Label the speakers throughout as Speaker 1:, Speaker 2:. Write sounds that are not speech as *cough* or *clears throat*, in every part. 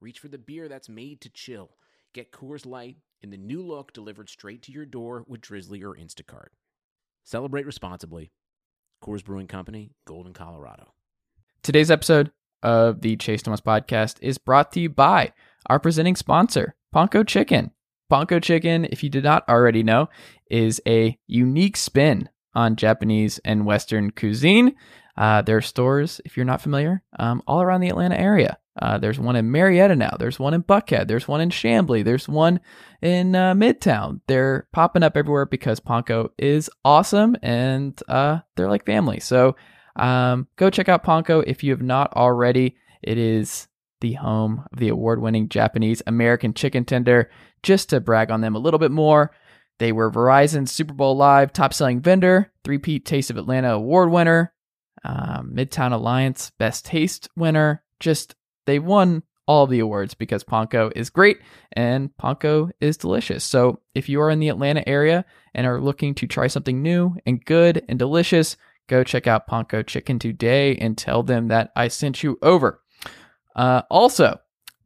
Speaker 1: reach for the beer that's made to chill. Get Coors Light in the new look delivered straight to your door with Drizzly or Instacart. Celebrate responsibly. Coors Brewing Company, Golden, Colorado.
Speaker 2: Today's episode of the Chase Thomas podcast is brought to you by our presenting sponsor, Ponko Chicken. Ponko Chicken, if you did not already know, is a unique spin on Japanese and Western cuisine. Uh, there are stores, if you're not familiar, um, all around the Atlanta area. Uh, there's one in Marietta now. There's one in Buckhead. There's one in Chamblee. There's one in uh, Midtown. They're popping up everywhere because Ponko is awesome and uh, they're like family. So um, go check out Ponko if you have not already. It is the home of the award winning Japanese American chicken tender. Just to brag on them a little bit more, they were Verizon's Super Bowl Live top selling vendor, three Peat Taste of Atlanta award winner, um, Midtown Alliance Best Taste winner. Just they won all the awards because Ponko is great and Ponko is delicious. So if you are in the Atlanta area and are looking to try something new and good and delicious, go check out Ponko Chicken today and tell them that I sent you over. Uh, also,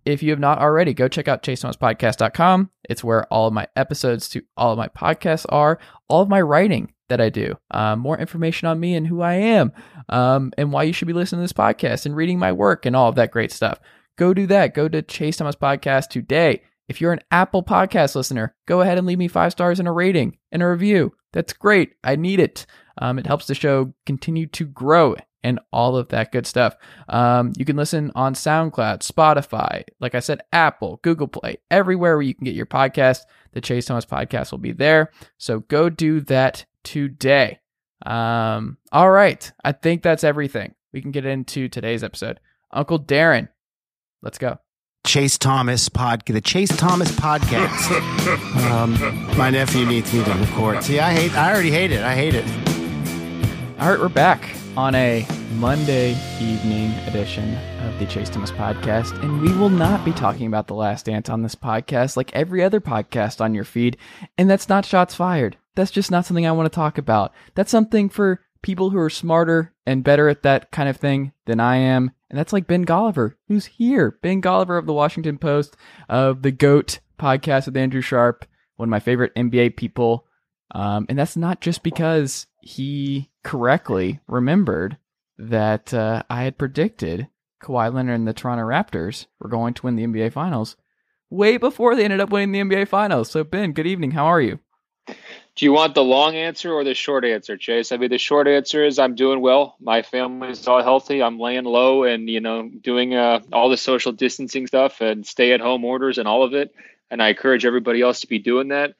Speaker 2: if you have not already, go check out chasethomaspodcast.com. It's where all of my episodes to all of my podcasts are, all of my writing that I do, uh, more information on me and who I am, um, and why you should be listening to this podcast and reading my work and all of that great stuff. Go do that. Go to Chase Thomas Podcast today. If you're an Apple Podcast listener, go ahead and leave me five stars and a rating and a review. That's great. I need it. Um, it helps the show continue to grow and all of that good stuff. Um, you can listen on SoundCloud, Spotify, like I said, Apple, Google Play, everywhere where you can get your podcast. The Chase Thomas podcast will be there. So go do that today. Um, all right. I think that's everything. We can get into today's episode. Uncle Darren, let's go.
Speaker 3: Chase Thomas pod, the Chase Thomas podcast. um, my nephew needs me to record. See, I hate. I already hate it. I hate it.
Speaker 2: All right, we're back on a Monday evening edition of the Chase Thomas podcast, and we will not be talking about the Last Dance on this podcast like every other podcast on your feed. And that's not shots fired. That's just not something I want to talk about. That's something for people who are smarter and better at that kind of thing than I am. And that's like Ben Golliver, who's here. Ben Golliver of the Washington Post, of the GOAT podcast with Andrew Sharp, one of my favorite NBA people. Um, and that's not just because he correctly remembered that uh, I had predicted Kawhi Leonard and the Toronto Raptors were going to win the NBA Finals way before they ended up winning the NBA Finals. So, Ben, good evening. How are you?
Speaker 4: Do you want the long answer or the short answer, Chase? I mean, the short answer is I'm doing well. My family's all healthy. I'm laying low and, you know, doing uh, all the social distancing stuff and stay at home orders and all of it. And I encourage everybody else to be doing that.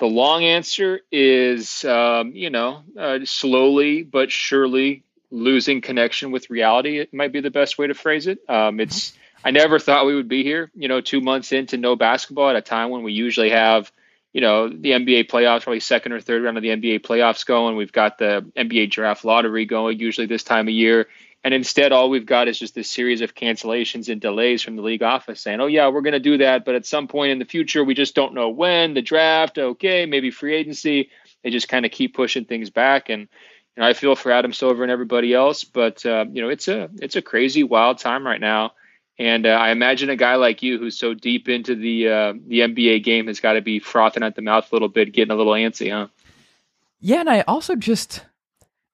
Speaker 4: The long answer is, um, you know, uh, slowly but surely losing connection with reality. It might be the best way to phrase it. Um, it's, I never thought we would be here, you know, two months into no basketball at a time when we usually have you know, the NBA playoffs, probably second or third round of the NBA playoffs going. We've got the NBA draft lottery going usually this time of year. And instead, all we've got is just this series of cancellations and delays from the league office saying, oh, yeah, we're going to do that. But at some point in the future, we just don't know when the draft, okay, maybe free agency. They just kind of keep pushing things back. And, you know, I feel for Adam Silver and everybody else. But, uh, you know, it's a, it's a crazy, wild time right now. And uh, I imagine a guy like you, who's so deep into the uh, the NBA game, has got to be frothing at the mouth a little bit, getting a little antsy, huh?
Speaker 2: Yeah, and I also just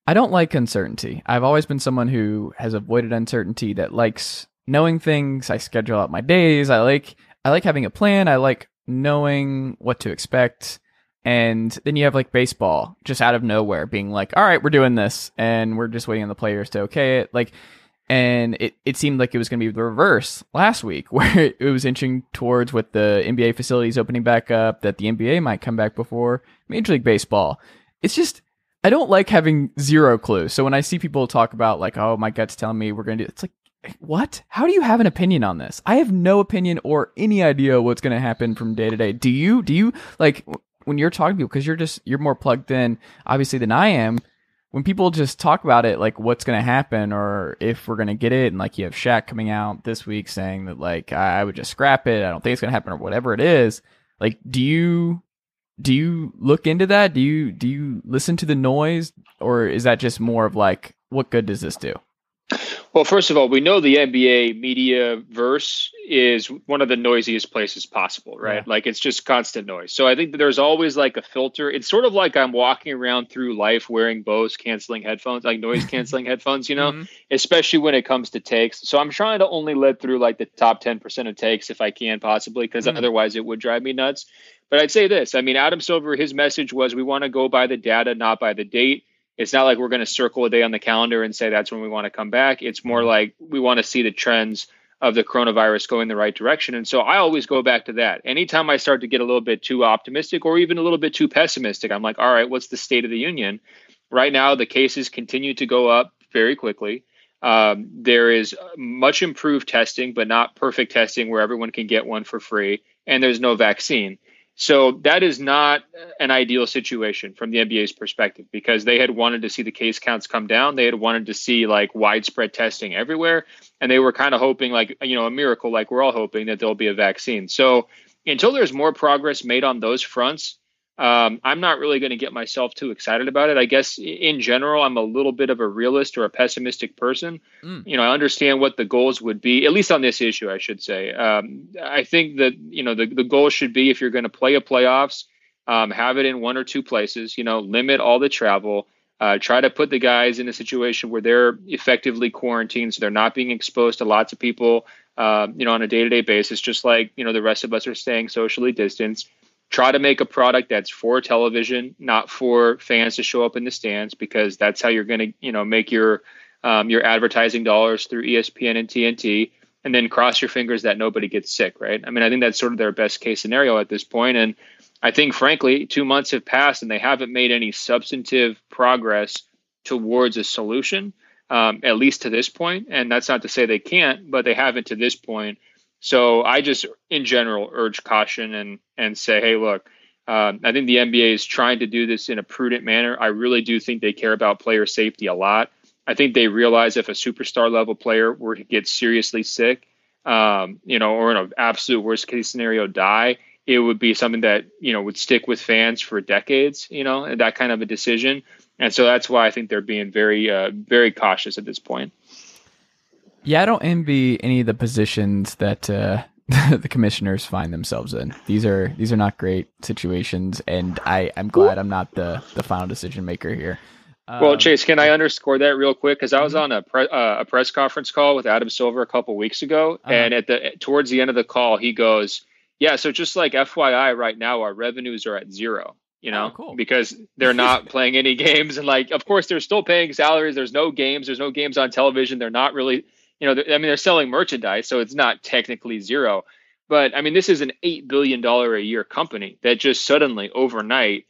Speaker 2: I don't like uncertainty. I've always been someone who has avoided uncertainty that likes knowing things. I schedule out my days. I like I like having a plan. I like knowing what to expect. And then you have like baseball just out of nowhere being like, all right, we're doing this. And we're just waiting on the players to okay it. Like, and it, it seemed like it was going to be the reverse last week, *laughs* where it was inching towards with the NBA facilities opening back up, that the NBA might come back before Major League Baseball. It's just, I don't like having zero clue. So when I see people talk about, like, oh, my gut's telling me we're going to do it's like, eh, what? How do you have an opinion on this? I have no opinion or any idea what's going to happen from day to day. Do you? Do you like when you're talking to people because you're just you're more plugged in, obviously, than I am. When people just talk about it, like what's going to happen or if we're going to get it, and like you have Shaq coming out this week saying that like I, I would just scrap it, I don't think it's going to happen or whatever it is. Like, do you do you look into that? Do you do you listen to the noise, or is that just more of like what good does this do?
Speaker 4: Well, first of all, we know the NBA media verse is one of the noisiest places possible, right? Yeah. Like it's just constant noise. So I think that there's always like a filter. It's sort of like I'm walking around through life wearing Bose canceling headphones, like noise *laughs* canceling headphones, you know, mm-hmm. especially when it comes to takes. So I'm trying to only let through like the top 10% of takes if I can possibly, because mm-hmm. otherwise it would drive me nuts. But I'd say this I mean, Adam Silver, his message was we want to go by the data, not by the date it's not like we're going to circle a day on the calendar and say that's when we want to come back. It's more mm-hmm. like we want to see the trends of the coronavirus going the right direction. And so I always go back to that. Anytime I start to get a little bit too optimistic or even a little bit too pessimistic, I'm like, all right, what's the state of the union? Right now, the cases continue to go up very quickly. Um, there is much improved testing, but not perfect testing where everyone can get one for free. And there's no vaccine. So that is not an ideal situation from the NBA's perspective because they had wanted to see the case counts come down. They had wanted to see like widespread testing everywhere. And they were kind of hoping, like, you know, a miracle, like we're all hoping that there'll be a vaccine. So until there's more progress made on those fronts, um, I'm not really going to get myself too excited about it. I guess in general, I'm a little bit of a realist or a pessimistic person. Mm. You know, I understand what the goals would be, at least on this issue, I should say. Um, I think that, you know, the, the goal should be if you're going to play a playoffs, um, have it in one or two places, you know, limit all the travel. Uh, try to put the guys in a situation where they're effectively quarantined, so they're not being exposed to lots of people, uh, you know, on a day-to-day basis, just like you know the rest of us are staying socially distanced try to make a product that's for television, not for fans to show up in the stands, because that's how you're going to, you know, make your um, your advertising dollars through ESPN and TNT, and then cross your fingers that nobody gets sick, right? I mean, I think that's sort of their best case scenario at this point, and I think, frankly, two months have passed and they haven't made any substantive progress towards a solution, um, at least to this point. And that's not to say they can't, but they haven't to this point. So I just, in general, urge caution and and say, hey, look, um, I think the NBA is trying to do this in a prudent manner. I really do think they care about player safety a lot. I think they realize if a superstar level player were to get seriously sick, um, you know, or in an absolute worst case scenario, die, it would be something that you know would stick with fans for decades. You know, that kind of a decision. And so that's why I think they're being very, uh, very cautious at this point.
Speaker 2: Yeah, I don't envy any of the positions that uh, *laughs* the commissioners find themselves in. These are these are not great situations, and I I'm glad I'm not the the final decision maker here.
Speaker 4: Um, well, Chase, can I underscore that real quick? Because I was mm-hmm. on a pre- uh, a press conference call with Adam Silver a couple weeks ago, uh-huh. and at the towards the end of the call, he goes, "Yeah, so just like FYI, right now our revenues are at zero you know, oh, cool. because they're *laughs* not playing any games. And like, of course, they're still paying salaries. There's no games. There's no games on television. They're not really you know, I mean, they're selling merchandise, so it's not technically zero. But I mean, this is an eight billion dollar a year company that just suddenly overnight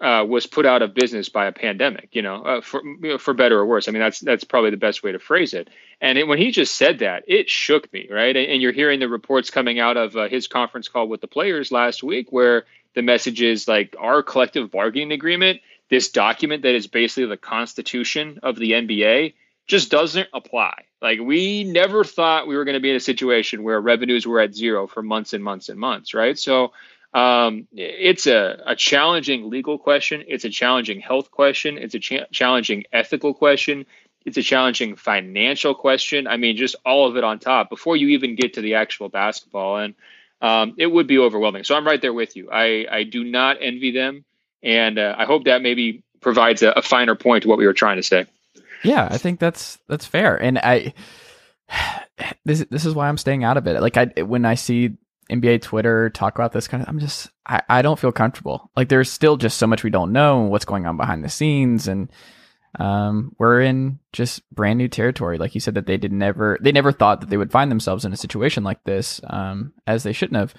Speaker 4: uh, was put out of business by a pandemic. You know, uh, for for better or worse. I mean, that's that's probably the best way to phrase it. And it, when he just said that, it shook me, right? And, and you're hearing the reports coming out of uh, his conference call with the players last week, where the message is like our collective bargaining agreement, this document that is basically the constitution of the NBA just doesn't apply. Like we never thought we were going to be in a situation where revenues were at zero for months and months and months, right? So um, it's a, a challenging legal question. It's a challenging health question. It's a cha- challenging ethical question. It's a challenging financial question. I mean, just all of it on top before you even get to the actual basketball. And um, it would be overwhelming. So I'm right there with you. I, I do not envy them. And uh, I hope that maybe provides a, a finer point to what we were trying to say.
Speaker 2: Yeah, I think that's that's fair, and I *sighs* this this is why I'm staying out of it. Like I when I see NBA Twitter talk about this kind of, I'm just I, I don't feel comfortable. Like there's still just so much we don't know and what's going on behind the scenes, and um, we're in just brand new territory. Like you said that they did never they never thought that they would find themselves in a situation like this, um, as they shouldn't have.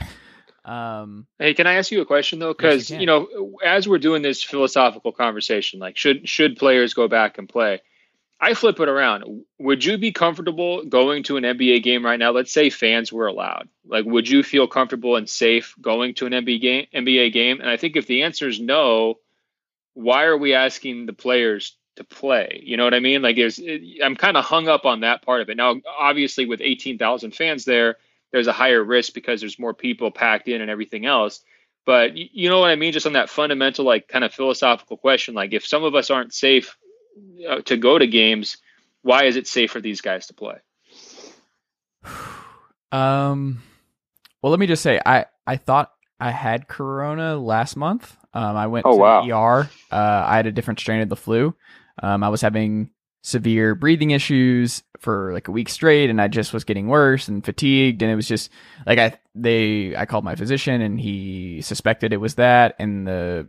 Speaker 4: Um, hey, can I ask you a question though? Because yes, you, you know, as we're doing this philosophical conversation, like should should players go back and play? I flip it around. Would you be comfortable going to an NBA game right now? Let's say fans were allowed. Like, would you feel comfortable and safe going to an NBA game? NBA game? And I think if the answer is no, why are we asking the players to play? You know what I mean? Like, there's, I'm kind of hung up on that part of it. Now, obviously, with 18,000 fans there, there's a higher risk because there's more people packed in and everything else. But you know what I mean? Just on that fundamental, like, kind of philosophical question, like, if some of us aren't safe uh, to go to games, why is it safe for these guys to play? *sighs*
Speaker 2: Um, well, let me just say, I I thought I had corona last month. Um, I went
Speaker 4: oh,
Speaker 2: to
Speaker 4: wow.
Speaker 2: ER. Uh, I had a different strain of the flu. Um, I was having severe breathing issues for like a week straight and I just was getting worse and fatigued and it was just like I they I called my physician and he suspected it was that and the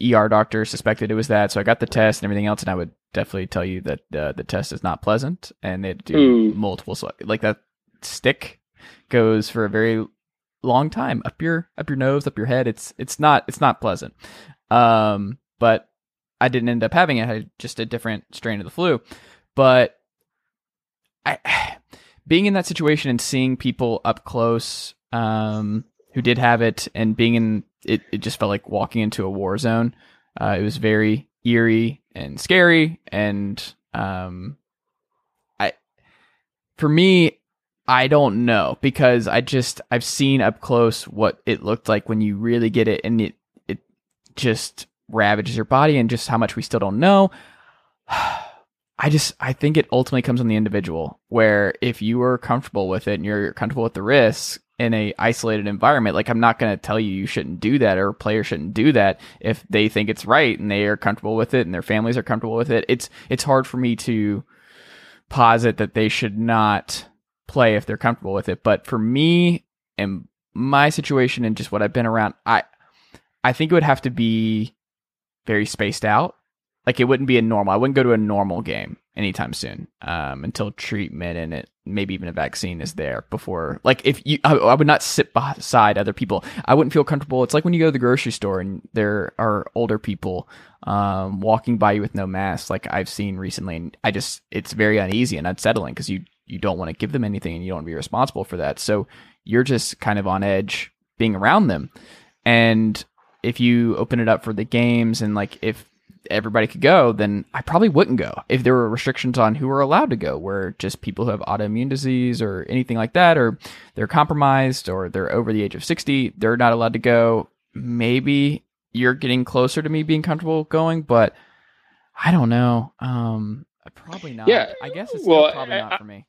Speaker 2: ER doctor suspected it was that so I got the test and everything else and I would definitely tell you that uh, the test is not pleasant and they do
Speaker 4: Ooh.
Speaker 2: multiple like that stick goes for a very long time up your up your nose up your head it's it's not it's not pleasant um but I didn't end up having it. I had just a different strain of the flu. But I, *sighs* being in that situation and seeing people up close um, who did have it, and being in it, it just felt like walking into a war zone. Uh, it was very eerie and scary, and um, I, for me, I don't know because I just I've seen up close what it looked like when you really get it, and it it just ravages your body and just how much we still don't know. *sighs* I just I think it ultimately comes on the individual where if you are comfortable with it and you're comfortable with the risks in a isolated environment, like I'm not going to tell you you shouldn't do that or a player shouldn't do that if they think it's right and they are comfortable with it and their families are comfortable with it. It's it's hard for me to posit that they should not play if they're comfortable with it, but for me and my situation and just what I've been around, I I think it would have to be very spaced out. Like it wouldn't be a normal. I wouldn't go to a normal game anytime soon um, until treatment and it maybe even a vaccine is there before. Like if you, I, I would not sit beside other people. I wouldn't feel comfortable. It's like when you go to the grocery store and there are older people um, walking by you with no mask, like I've seen recently, and I just it's very uneasy and unsettling because you you don't want to give them anything and you don't want to be responsible for that. So you're just kind of on edge being around them, and if you open it up for the games and like if everybody could go, then I probably wouldn't go. If there were restrictions on who were allowed to go, where just people who have autoimmune disease or anything like that, or they're compromised or they're over the age of 60, they're not allowed to go. Maybe you're getting closer to me being comfortable going, but I don't know. Um, probably not.
Speaker 4: Yeah,
Speaker 2: I guess it's
Speaker 4: well,
Speaker 2: probably not
Speaker 4: I-
Speaker 2: for me.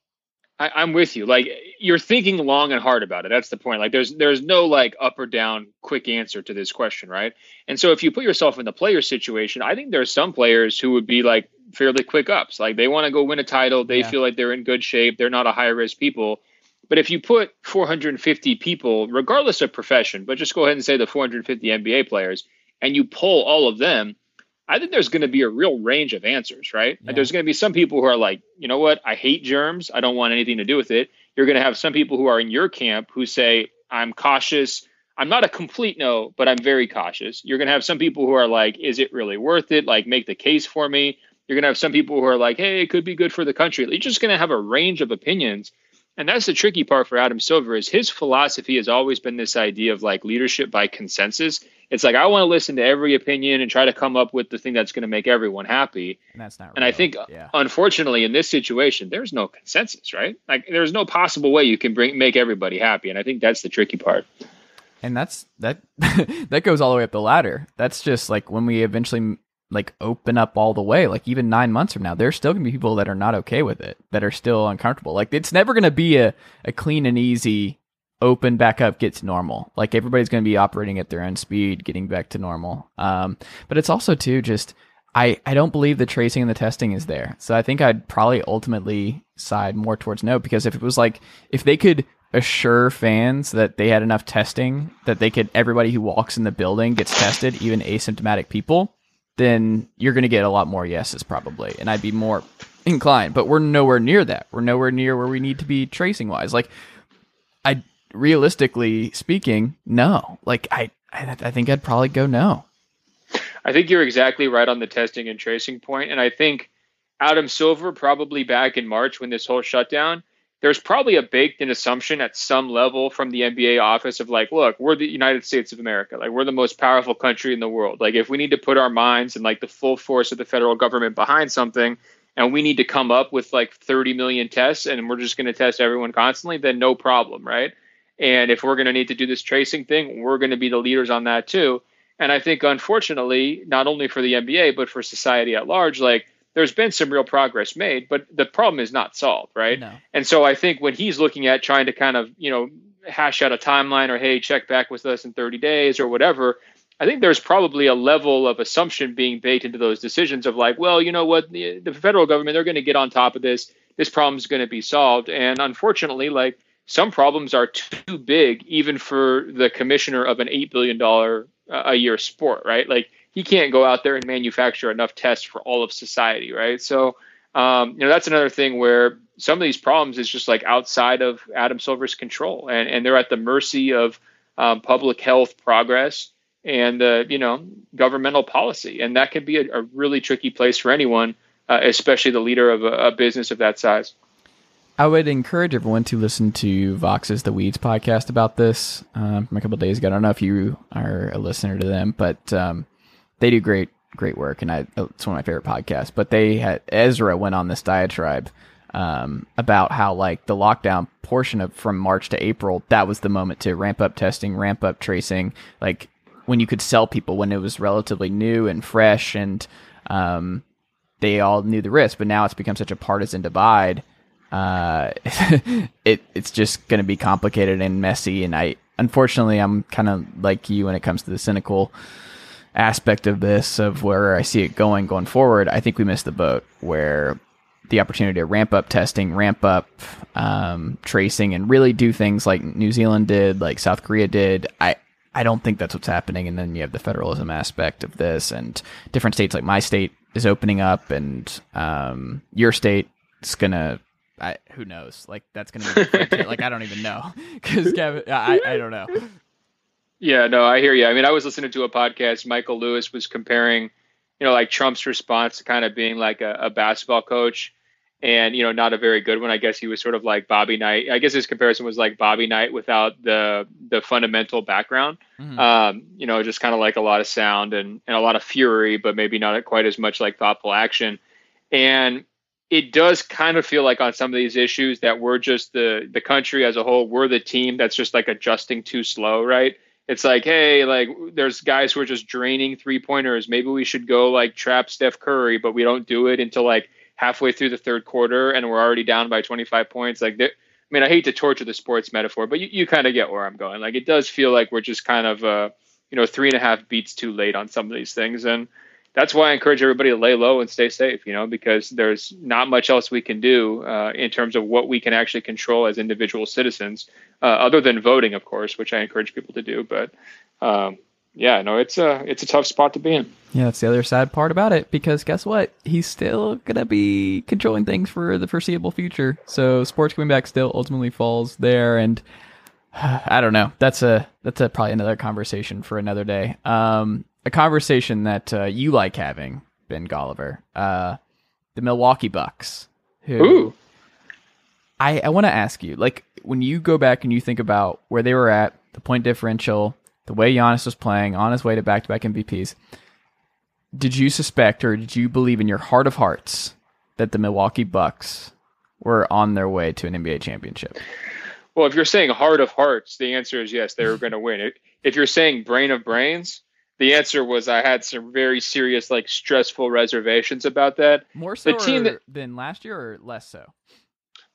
Speaker 4: I, I'm with you. Like you're thinking long and hard about it. That's the point. Like there's there's no like up or down quick answer to this question, right? And so if you put yourself in the player situation, I think there's some players who would be like fairly quick ups. Like they want to go win a title. They
Speaker 2: Yeah.
Speaker 4: feel like they're in good shape. They're not a high risk people. But if you put 450 people, regardless of profession, but just go ahead and say the 450 NBA players, and you pull all of them, I think there's going to be a real range of answers, right?
Speaker 2: Yeah.
Speaker 4: Like there's going to be some people who are like, you know what, I hate germs. I don't want anything to do with it. You're going to have some people who are in your camp who say, I'm cautious. I'm not a complete no, but I'm very cautious. You're going to have some people who are like, is it really worth it? Like, make the case for me. You're going to have some people who are like, hey, it could be good for the country. You're just going to have a range of opinions. And that's the tricky part for Adam Silver is his philosophy has always been this idea of like leadership by consensus. It's like I want to listen to every opinion and try to come up with the thing that's going to make everyone happy.
Speaker 2: And that's not. Right.
Speaker 4: And I think uh,
Speaker 2: yeah.
Speaker 4: unfortunately in this situation there's no consensus, right? Like there's no possible way you can bring make everybody happy. And I think that's the tricky part.
Speaker 2: and that's that *laughs* that goes all the way up the ladder that's just like when we eventually like open up all the way. Like even nine months from now there's still gonna be people that are not okay with it that are still uncomfortable. Like it's never gonna be a, a clean and easy open back up get to normal. Like everybody's gonna be operating at their own speed getting back to normal. Um but it's also too just I, I don't believe the tracing and the testing is there. So I think I'd probably ultimately side more towards no because if it was like if they could assure fans that they had enough testing that they could everybody who walks in the building gets tested, even asymptomatic people, then you're going to get a lot more yeses probably, and I'd be more inclined. But we're nowhere near that. We're nowhere near where we need to be tracing wise. Like I realistically speaking, no. Like I I, I think I'd probably go no.
Speaker 4: I think you're exactly right on the testing and tracing point, and I think Adam Silver probably back in March when this whole shutdown, there's probably a baked in assumption at some level from the NBA office of like, look, we're the United States of America. Like we're the most powerful country in the world. Like if we need to put our minds and like the full force of the federal government behind something and we need to come up with like 30 million tests and we're just going to test everyone constantly, then no problem, right? And if we're going to need to do this tracing thing, we're going to be the leaders on that too. And I think unfortunately, not only for the NBA but for society at large, like there's been some real progress made, but the problem is not solved, right?
Speaker 2: No.
Speaker 4: And so I think when he's looking at trying to kind of, you know, hash out a timeline or hey, check back with us in 30 days or whatever, I think there's probably a level of assumption being baked into those decisions of like, well, you know what, the, the federal government they're going to get on top of this. This problem is going to be solved, and unfortunately, like some problems are too big even for the commissioner of an eight billion dollar uh, a year sport, right? Like he can't go out there and manufacture enough tests for all of society, right? So, um, you know, that's another thing where some of these problems is just like outside of Adam Silver's control, and and they're at the mercy of um, public health progress and uh, you know governmental policy, and that can be a, a really tricky place for anyone, uh, especially the leader of a, a business of that size.
Speaker 2: I would encourage everyone to listen to Vox's The Weeds podcast about this um, from a couple days ago. I don't know if you are a listener to them, but um, they do great, great work, and I, it's one of my favorite podcasts. But they had Ezra went on this diatribe um, about how like the lockdown portion of from March to April, that was the moment to ramp up testing, ramp up tracing, like when you could sell people when it was relatively new and fresh, and um, they all knew the risk. But now it's become such a partisan divide uh, *laughs* it it's just going to be complicated and messy. And I, unfortunately, I'm kind of like you when it comes to the cynical aspect of this, of where I see it going going forward. I think we missed the boat where the opportunity to ramp up testing, ramp up um, tracing, and really do things like New Zealand did, like South Korea did. I I don't think that's what's happening. And then you have the federalism aspect of this, and different states like my state is opening up, and um, your state is gonna I, who knows? Like that's gonna be *laughs* like I don't even know *laughs* because Kevin, I I don't know.
Speaker 4: Yeah, no, I hear you. I mean, I was listening to a podcast. Michael Lewis was comparing, you know, like Trump's response to kind of being like a, a basketball coach, and you know, not a very good one. I guess he was sort of like Bobby Knight. I guess his comparison was like Bobby Knight without the the fundamental background. Mm-hmm. Um, you know, just kind of like a lot of sound and and a lot of fury, but maybe not quite as much like thoughtful action. And it does kind of feel like on some of these issues that we're just the the country as a whole we're the team that's just like adjusting too slow right it's like hey like there's guys who are just draining three pointers maybe we should go like trap steph curry but we don't do it until like halfway through the third quarter and we're already down by 25 points. Like i mean i hate to torture the sports metaphor but you, you kind of get where i'm going. Like it does feel like we're just kind of uh you know three and a half beats too late on some of these things. And that's why I encourage everybody to lay low and stay safe, you know, because there's not much else we can do uh, in terms of what we can actually control as individual citizens, uh, other than voting, of course, which I encourage people to do. But um, yeah, no, it's a it's a tough spot to be in.
Speaker 2: Yeah, that's the other sad part about it because guess what? He's still gonna be controlling things for the foreseeable future. So sports coming back still ultimately falls there, and *sighs* I don't know. That's a that's a probably another conversation for another day. Um, a conversation that uh, you like having, Ben Golliver. Uh, the Milwaukee Bucks. Who
Speaker 4: Ooh.
Speaker 2: I, I want to ask you, like, when you go back and you think about where they were at, the point differential, the way Giannis was playing on his way to back to back MVPs, did you suspect or did you believe in your heart of hearts that the Milwaukee Bucks were on their way to an NBA championship?
Speaker 4: Well, if you're saying heart of hearts, the answer is yes, they were going to win. If you're saying brain of brains, the answer was I had some very serious, like stressful reservations about that.
Speaker 2: More so the team that, than last year, or less so.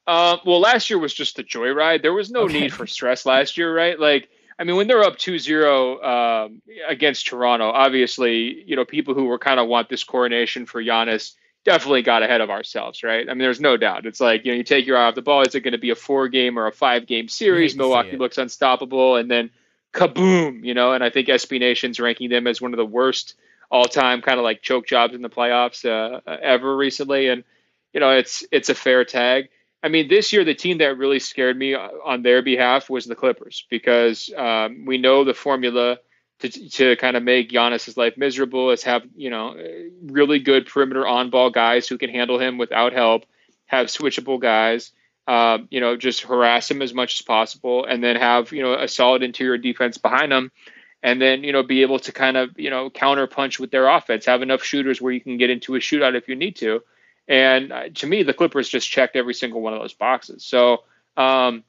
Speaker 4: Uh, well, last year was just a joyride. There was no okay. need for stress last year, right? Like, I mean, when they're up 2-0 um, against Toronto, obviously, you know, people who were kind of want this coronation for Giannis definitely got ahead of ourselves, right? I mean, there's no doubt. It's like, you know, you take your eye off the ball. Is it going to be a four game or a five game series? Milwaukee looks unstoppable. And then kaboom, you know, and I think SB Nation's ranking them as one of the worst all time kind of like choke jobs in the playoffs uh, ever recently. And, you know, it's, it's a fair tag. I mean, this year, the team that really scared me on their behalf was the Clippers because um, we know the formula to to kind of make Giannis's life miserable. Is have you know really good perimeter on ball guys who can handle him without help. Have switchable guys. Uh, you know, just harass him as much as possible, and then have you know a solid interior defense behind him, and then you know be able to kind of you know counter punch with their offense. Have enough shooters where you can get into a shootout if you need to. And uh, to me, the Clippers just checked every single one of those boxes. So um,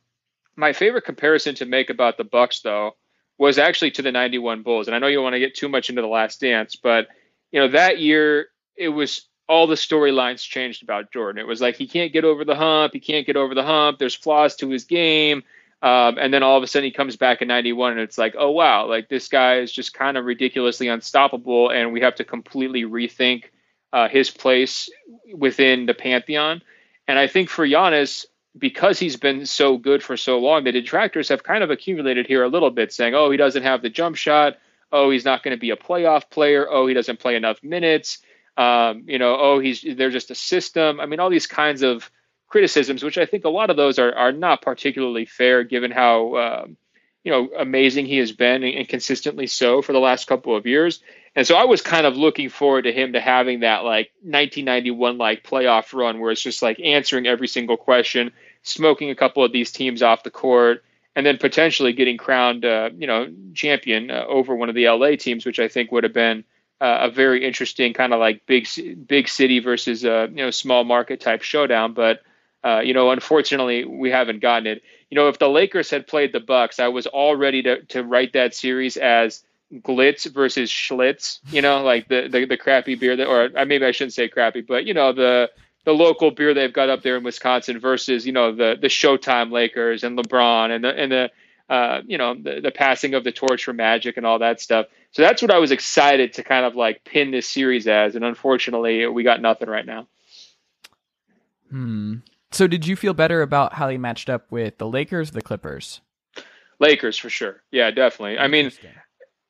Speaker 4: my favorite comparison to make about the Bucks, though, was actually to the 91 Bulls. And I know you want to get too much into the last dance, but you know, that year it was all the storylines changed about Jordan. It was like he can't get over the hump, he can't get over the hump, there's flaws to his game. Um, and then all of a sudden he comes back in 91 and it's like, oh wow, like this guy is just kind of ridiculously unstoppable and we have to completely rethink uh, his place within the pantheon. And I think for Giannis, because he's been so good for so long, the detractors have kind of accumulated here a little bit, saying, "Oh, he doesn't have the jump shot. Oh, he's not going to be a playoff player. Oh, he doesn't play enough minutes. Um, you know, oh, he's they're just a system. I mean, all these kinds of criticisms, which I think a lot of those are are not particularly fair, given how um, you know amazing he has been and, consistently so for the last couple of years. And so I was kind of looking forward to him to having that like 1991 like playoff run where it's just like answering every single question, smoking a couple of these teams off the court, and then potentially getting crowned, uh, you know, champion uh, over one of the LA teams, which I think would have been uh, a very interesting kind of like big big city versus a you know small market type showdown. But uh, you know, unfortunately, we haven't gotten it. You know, if the Lakers had played the Bucks, I was all ready to to write that series as Glitz versus Schlitz, you know, like the, the, the crappy beer that, or uh, maybe I shouldn't say crappy, but you know, the, the local beer they've got up there in Wisconsin versus, you know, the, the Showtime Lakers and LeBron and the, and the, uh, you know, the, the passing of the torch for Magic and all that stuff. So that's what I was excited to kind of like pin this series as. And unfortunately, we got nothing right now.
Speaker 2: Hmm. So did you feel better about how they matched up with the Lakers, the Clippers?
Speaker 4: Lakers for sure. Yeah, definitely. I mean,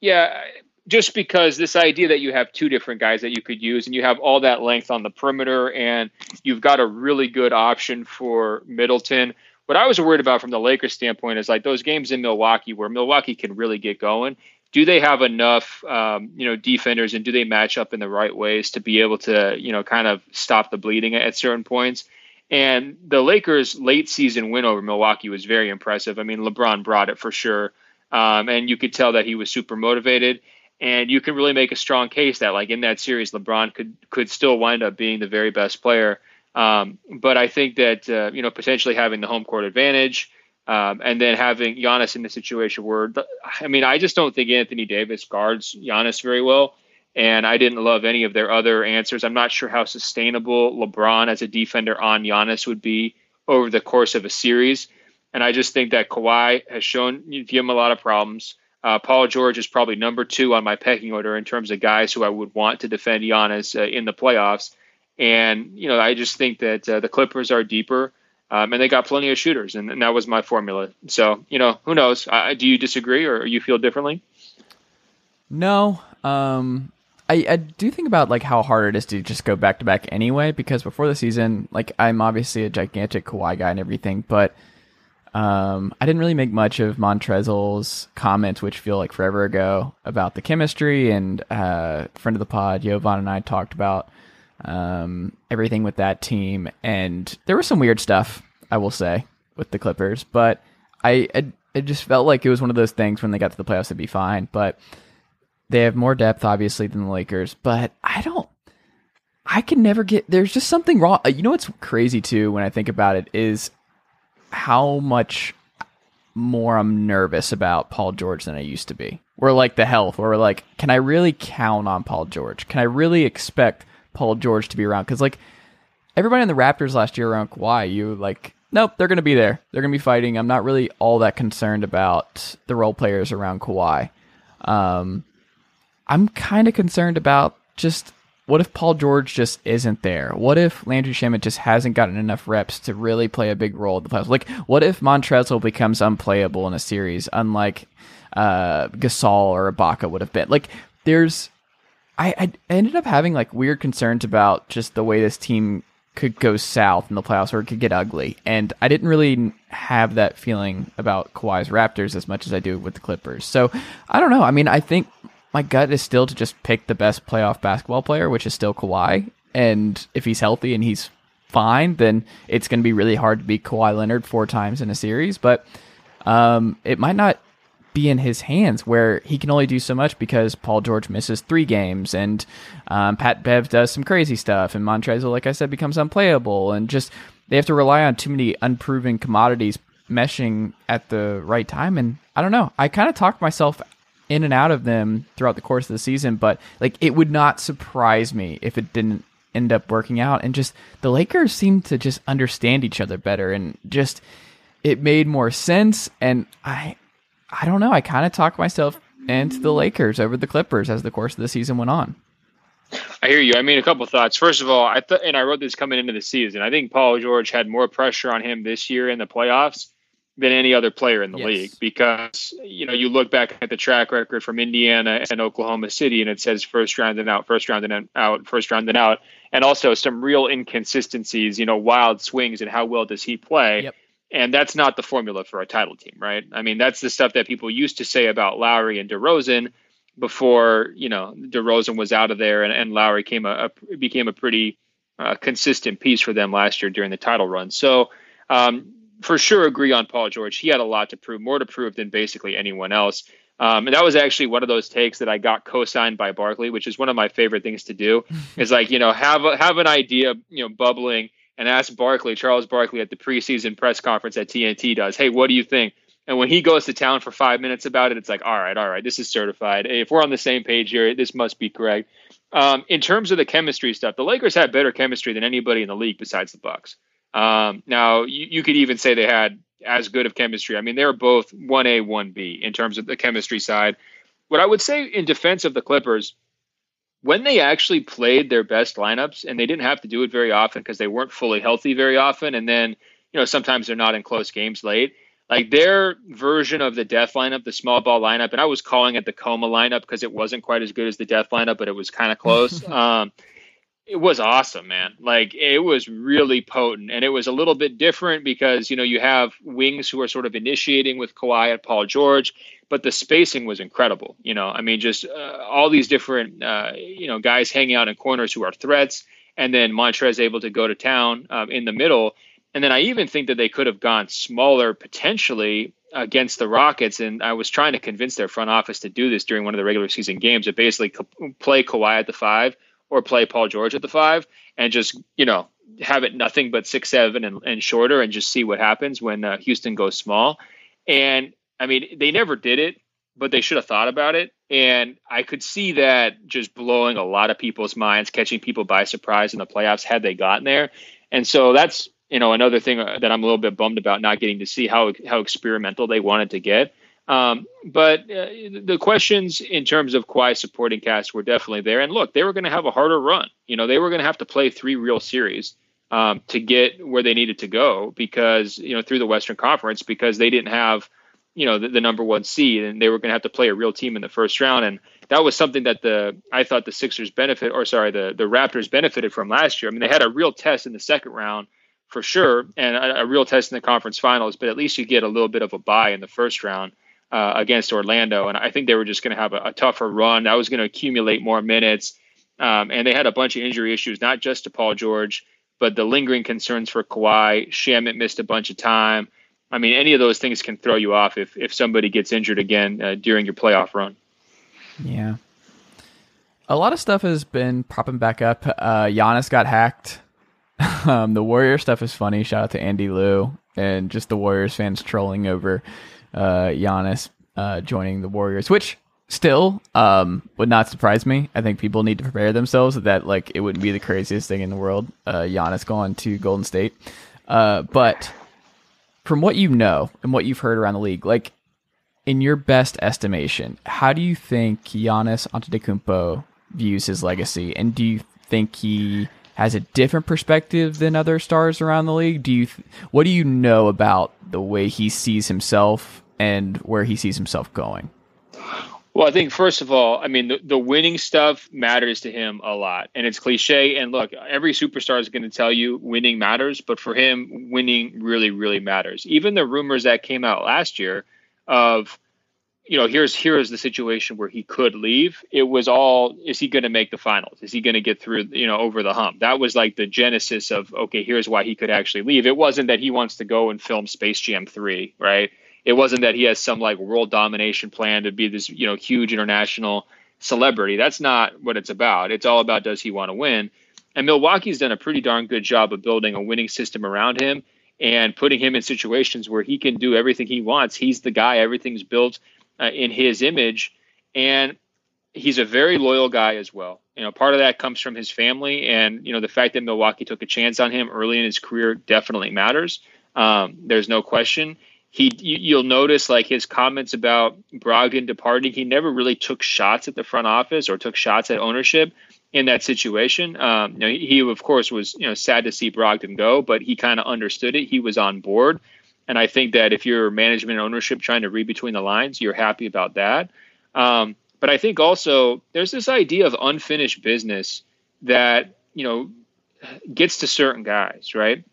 Speaker 4: yeah, just because this idea that you have two different guys that you could use and you have all that length on the perimeter and you've got a really good option for Middleton. What I was worried about from the Lakers standpoint is like those games in Milwaukee where Milwaukee can really get going. Do they have enough, um, you know, defenders and do they match up in the right ways to be able to, you know, kind of stop the bleeding at certain points? And the Lakers' late season win over Milwaukee was very impressive. I mean, LeBron brought it for sure. Um, and you could tell that he was super motivated. And you can really make a strong case that, like in that series, LeBron could could still wind up being the very best player. Um, but I think that uh, you know potentially having the home court advantage, um, and then having Giannis in the situation where, I mean, I just don't think Anthony Davis guards Giannis very well. And I didn't love any of their other answers. I'm not sure how sustainable LeBron as a defender on Giannis would be over the course of a series. And I just think that Kawhi has shown him a lot of problems. Uh, Paul George is probably number two on my pecking order in terms of guys who I would want to defend Giannis uh, in the playoffs. And you know, I just think that uh, the Clippers are deeper, um, and they got plenty of shooters, and, that was my formula. So you know, who knows? do you disagree, or you feel differently?
Speaker 2: No, um, I, I do think about like how hard it is to just go back to back anyway. Because before the season, like I'm obviously a gigantic Kawhi guy and everything, but um, I didn't really make much of Montrezl's comments, which feel like forever ago, about the chemistry. And uh, friend of the pod, Jovan and I talked about um, everything with that team. And there was some weird stuff, I will say, with the Clippers. But I, I it just felt like it was one of those things when they got to the playoffs, it'd be fine. But they have more depth, obviously, than the Lakers. But I don't. I can never get. There's just something wrong. You know what's crazy too when I think about it is how much more I'm nervous about Paul George than I used to be. We're like the health, where we're like, can I really count on Paul George? Can I really expect Paul George to be around? Because like everybody in the Raptors last year around Kawhi, you like, nope, they're going to be there. They're going to be fighting. I'm not really all that concerned about the role players around Kawhi. Um, I'm kind of concerned about just what if Paul George just isn't there? What if Landry Shamet just hasn't gotten enough reps to really play a big role in the playoffs? Like, what if Montrezl becomes unplayable in a series, unlike uh, Gasol or Ibaka would have been? Like, there's, I, I ended up having like weird concerns about just the way this team could go south in the playoffs or it could get ugly. And I didn't really have that feeling about Kawhi's Raptors as much as I do with the Clippers. So I don't know. I mean, I think my gut is still to just pick the best playoff basketball player, which is still Kawhi. And if he's healthy and he's fine, then it's going to be really hard to beat Kawhi Leonard four times in a series. But um, it might not be in his hands where he can only do so much because Paul George misses three games and um, Pat Bev does some crazy stuff and Montrezl, like I said, becomes unplayable and just they have to rely on too many unproven commodities meshing at the right time. And I don't know. I kind of talked myself in and out of them throughout the course of the season, but like it would not surprise me if it didn't end up working out. And just the Lakers seem to just understand each other better and just it made more sense. And I I don't know. I kind of talked myself into the Lakers over the Clippers as the course of the season went on.
Speaker 4: I hear you. I mean, a couple thoughts. First of all, I thought, and I wrote this coming into the season. I think Paul George had more pressure on him this year in the playoffs than any other player in the yes. league because you know you look back at the track record from Indiana and Oklahoma City, and it says first round and out, first round and out, first round and out, and also some real inconsistencies. You know, wild swings and how well does he play? Yep. And that's not the formula for a title team, right? I mean, that's the stuff that people used to say about Lowry and DeRozan before, you know, DeRozan was out of there and, and Lowry came a, a became a pretty uh, consistent piece for them last year during the title run. So, um, for sure, agree on Paul George. He had a lot to prove, more to prove than basically anyone else. Um, and that was actually one of those takes that I got co-signed by Barkley, which is one of my favorite things to do. *laughs* is like you know have a, have an idea, you know, bubbling and ask Barkley, Charles Barkley, at the preseason press conference at TNT does, hey, what do you think? And when he goes to town for five minutes about it, it's like, all right, all right, this is certified. If we're on the same page here, this must be correct. Um, in terms of the chemistry stuff, the Lakers had better chemistry than anybody in the league besides the Bucks. Um, now, you, you could even say they had as good of chemistry. I mean, they're both 1A, 1B in terms of the chemistry side. What I would say in defense of the Clippers – when they actually played their best lineups, and they didn't have to do it very often because they weren't fully healthy very often, and then you know sometimes they're not in close games late. Like their version of the death lineup, the small ball lineup, and I was calling it the coma lineup because it wasn't quite as good as the death lineup, but it was kind of close. *laughs* um, it was awesome, man. Like it was really potent, and it was a little bit different because you know you have wings who are sort of initiating with Kawhi and Paul George but the spacing was incredible. You know, I mean, just uh, all these different, uh, you know, guys hanging out in corners who are threats, and then Montrez able to go to town um, in the middle. And then I even think that they could have gone smaller potentially against the Rockets. And I was trying to convince their front office to do this during one of the regular season games to basically play Kawhi at the five or play Paul George at the five and just, you know, have it nothing but six, seven and, and shorter and just see what happens when uh, Houston goes small. And I mean, they never did it, but they should have thought about it. And I could see that just blowing a lot of people's minds, catching people by surprise in the playoffs had they gotten there. And so that's you know another thing uh, that I'm a little bit bummed about not getting to see how how experimental they wanted to get. Um, but uh, the questions in terms of Kawhi supporting cast were definitely there. And look, they were going to have a harder run. You know, they were going to have to play three real series um, to get where they needed to go because you know through the Western Conference because they didn't have you know the, the number one seed, and they were going to have to play a real team in the first round, and that was something that the I thought the Sixers benefit, or sorry, the the Raptors benefited from last year. I mean, they had a real test in the second round for sure, and a, a real test in the conference finals, but at least you get a little bit of a buy in the first round. Uh, against Orlando, and I think they were just going to have a, a, tougher run. That was going to accumulate more minutes, um, and they had a bunch of injury issues, not just to Paul George, but the lingering concerns for Kawhi. Shamet missed a bunch of time. I mean, any of those things can throw you off if if somebody gets injured again uh, during your playoff run.
Speaker 2: Yeah. A lot of stuff has been popping back up. Uh, Giannis got hacked. *laughs* um, the Warrior stuff is funny. Shout out to Andy Liu and just the Warriors fans trolling over uh, Giannis uh, joining the Warriors, which still um, would not surprise me. I think people need to prepare themselves that like it wouldn't be the craziest thing in the world. Uh, Giannis going to Golden State, uh, but from what you know and what you've heard around the league, like in your best estimation, how do you think Giannis Antetokounmpo views his legacy, and do you think he has a different perspective than other stars around the league? Do you th- what do you know about the way he sees himself and where he sees himself going?
Speaker 4: Well, I think first of all, I mean the, the winning stuff matters to him a lot, and it's cliche. And look, every superstar is going to tell you winning matters, but for him, winning really, really matters. Even the rumors that came out last year of, you know, here's here's the situation where he could leave. It was all, is he going to make the finals? Is he going to get through, you know, over the hump? That was like the genesis of okay, here's why he could actually leave. It wasn't that he wants to go and film Space Jam three, right? it wasn't that he has some like world domination plan to be this you know huge international celebrity. That's not what it's about. It's all about does he want to win? And Milwaukee's done a pretty darn good job of building a winning system around him and putting him in situations where he can do everything he wants. He's the guy. Everything's built uh, in his image, and he's a very loyal guy as well. You know, part of that comes from his family, and you know the fact that Milwaukee took a chance on him early in his career definitely matters. Um, there's no question he you'll notice like his comments about Brogdon departing. He never really took shots at the front office or took shots at ownership in that situation. Um, you know, he of course was you know sad to see Brogdon go, but he kind of understood it. He was on board, and I think that if you're management and ownership trying to read between the lines, you're happy about that. Um, but I think also there's this idea of unfinished business that you know gets to certain guys, right?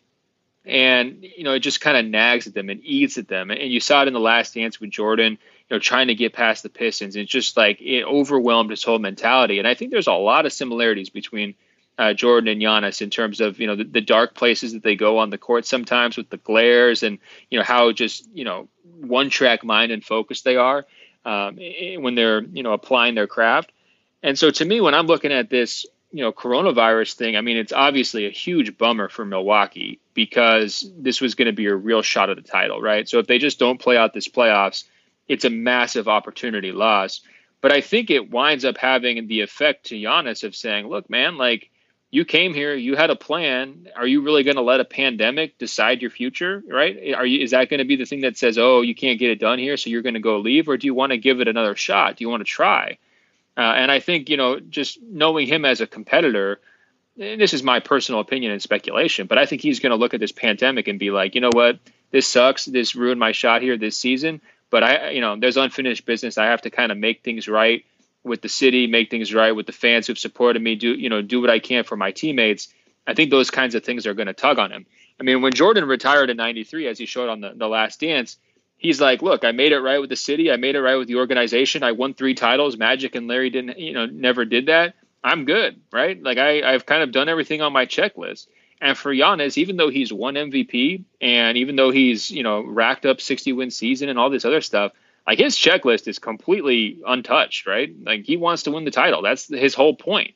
Speaker 4: and you know it just kind of nags at them and eats at them. And you saw it in the last dance with Jordan, you know, trying to get past the Pistons. It's just like it overwhelmed his whole mentality. And I think there's a lot of similarities between uh, Jordan and Giannis in terms of you know the, the, dark places that they go on the court sometimes with the glares and you know how just you know one track mind and focus they are um, when they're you know applying their craft. And so to me, when I'm looking at this you know coronavirus thing i mean it's obviously a huge bummer for milwaukee because this was going to be a real shot at the title right so if they just don't play out this playoffs it's a massive opportunity loss but i think it winds up having the effect to Giannis of saying look man like you came here you had a plan are you really going to let a pandemic decide your future right are you is that going to be the thing that says oh you can't get it done here so you're going to go leave or do you want to give it another shot do you want to try uh, and I think, you know, just knowing him as a competitor, this is my personal opinion and speculation, but I think he's going to look at this pandemic and be like, you know what, this sucks. This ruined my shot here this season. But I, you know, there's unfinished business. I have to kind of make things right with the city, make things right with the fans who've supported me, do, you know, do what I can for my teammates. I think those kinds of things are going to tug on him. I mean, when Jordan retired in 93, as he showed on the, the last dance, he's like, look, I made it right with the city. I made it right with the organization. I won three titles. Magic and Larry didn't, you know, never did that. I'm good, right? Like I, I've kind of done everything on my checklist. And for Giannis, even though he's won MVP and even though he's, you know, racked up 60 win season and all this other stuff, like his checklist is completely untouched, right? Like he wants to win the title. That's his whole point.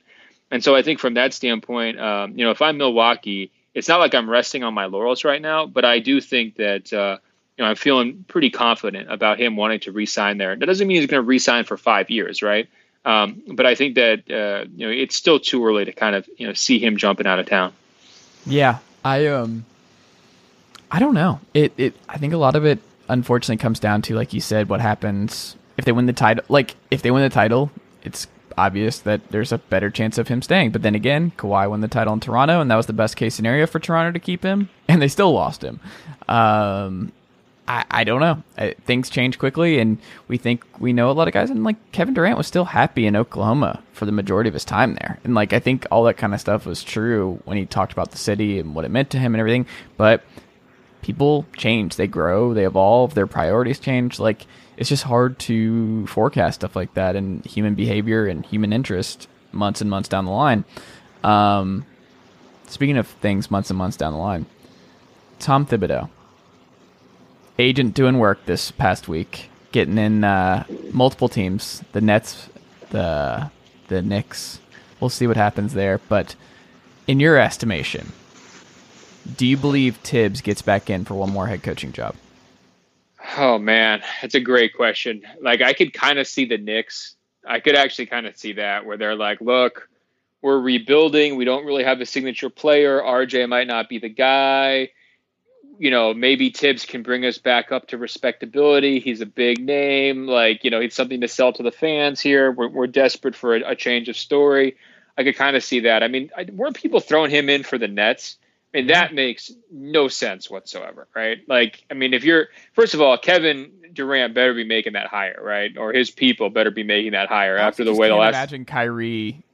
Speaker 4: And so I think from that standpoint, um, you know, if I'm Milwaukee, it's not like I'm resting on my laurels right now, but I do think that, uh, you know, I'm feeling pretty confident about him wanting to re-sign there. That doesn't mean he's going to re-sign for five years, right? Um, but I think that uh, you know it's still too early to kind of you know see him jumping out of town.
Speaker 2: Yeah, I um, I don't know. It it I think a lot of it unfortunately comes down to like you said, what happens if they win the title. Like if they win the title, it's obvious that there's a better chance of him staying. But then again, Kawhi won the title in Toronto, and that was the best case scenario for Toronto to keep him, *laughs* and they still lost him. Um, I, I don't know. I, things change quickly, and we think we know a lot of guys. And like Kevin Durant was still happy in Oklahoma for the majority of his time there, and like I think all that kind of stuff was true when he talked about the city and what it meant to him and everything. But people change, they grow, they evolve, their priorities change. Like it's just hard to forecast stuff like that and human behavior and human interest months and months down the line. Um, speaking of things months and months down the line, Tom Thibodeau agent doing work this past week, getting in uh, multiple teams. The Nets, the the Knicks. We'll see what happens there. But in your estimation, do you believe Tibbs gets back in for one more head coaching job?
Speaker 4: Oh man, that's a great question. Like I could kind of see the Knicks. I could actually kind of see that where they're like, look, we're rebuilding. We don't really have a signature player. RJ might not be the guy you know, maybe Tibbs can bring us back up to respectability. He's a big name. Like, you know, he's something to sell to the fans here. We're, we're desperate for a, a change of story. I could kind of see that. I mean, I, weren't people throwing him in for the Nets? I mean, that makes no sense whatsoever, right? Like, I mean, if you're, first of all, Kevin Durant better be making that hire, right? Or his people better be making that
Speaker 2: hire
Speaker 4: after the way the last.
Speaker 2: imagine Kyrie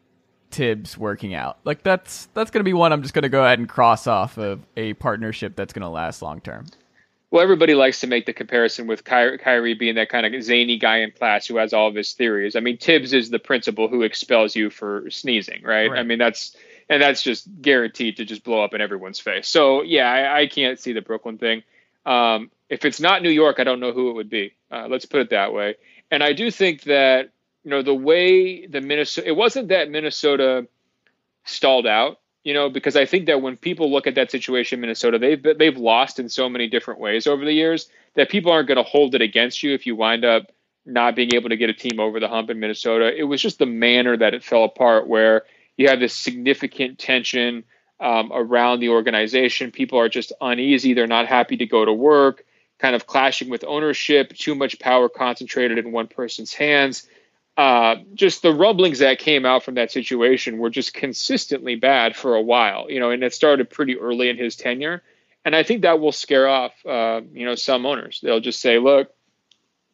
Speaker 2: Tibbs working out. Like that's that's gonna be one I'm just gonna go ahead and cross off of a partnership that's gonna last long term.
Speaker 4: Well, everybody likes to make the comparison with Ky- Kyrie being that kind of zany guy in class who has all of his theories. I mean, Tibbs is the principal who expels you for sneezing, right?
Speaker 2: Right.
Speaker 4: I mean, that's and that's just guaranteed to just blow up in everyone's face. So yeah, I, I can't see the Brooklyn thing. Um, if it's not New York, I don't know who it would be. Uh, let's put it that way. And I do think that you know the way the Minnesota, it wasn't that Minnesota stalled out you know, because I think that when people look at that situation in Minnesota, they've they've lost in so many different ways over the years that people aren't going to hold it against you if you wind up not being able to get a team over the hump in Minnesota. It was just the manner that it fell apart, where you have this significant tension um, around the organization. People are just uneasy; they're not happy to go to work. Kind of clashing with ownership, too much power concentrated in one person's hands uh, just the rumblings that came out from that situation were just consistently bad for a while, you know, and it started pretty early in his tenure. And I think that will scare off, uh, you know, some owners. They'll just say, look,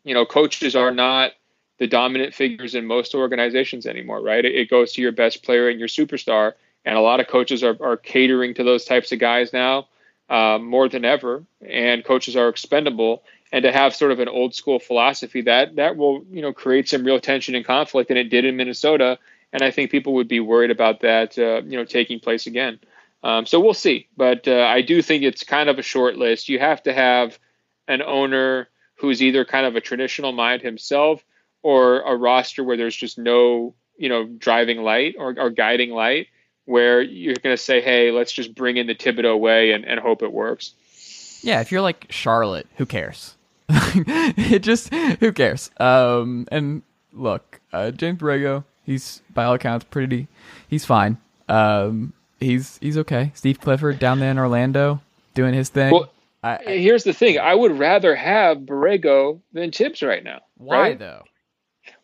Speaker 4: you know, coaches are not the dominant figures in most organizations anymore, right? It, goes to your best player and your superstar. And a lot of coaches are, are catering to those types of guys now uh, more than ever. And coaches are expendable and to have sort of an old school philosophy that that will you know create some real tension and conflict and it did in minnesota and i think people would be worried about that uh, you know taking place again um, so we'll see but uh, i do think it's kind of a short list you have to have an owner who's either kind of a traditional mind himself or a roster where there's just no you know driving light or, or guiding light where you're going to say hey let's just bring in the thibodeau way and, and hope it works
Speaker 2: Yeah, if you're like Charlotte, who cares? *laughs* it just who cares? Um, and look, uh, James Borrego, he's by all accounts pretty. He's fine. Um, he's he's okay. Steve Clifford down there in Orlando doing his thing.
Speaker 4: Well,
Speaker 2: I, I-
Speaker 4: Here's the thing: I would rather have Borrego than Tibbs right now.
Speaker 2: why
Speaker 4: right?
Speaker 2: though?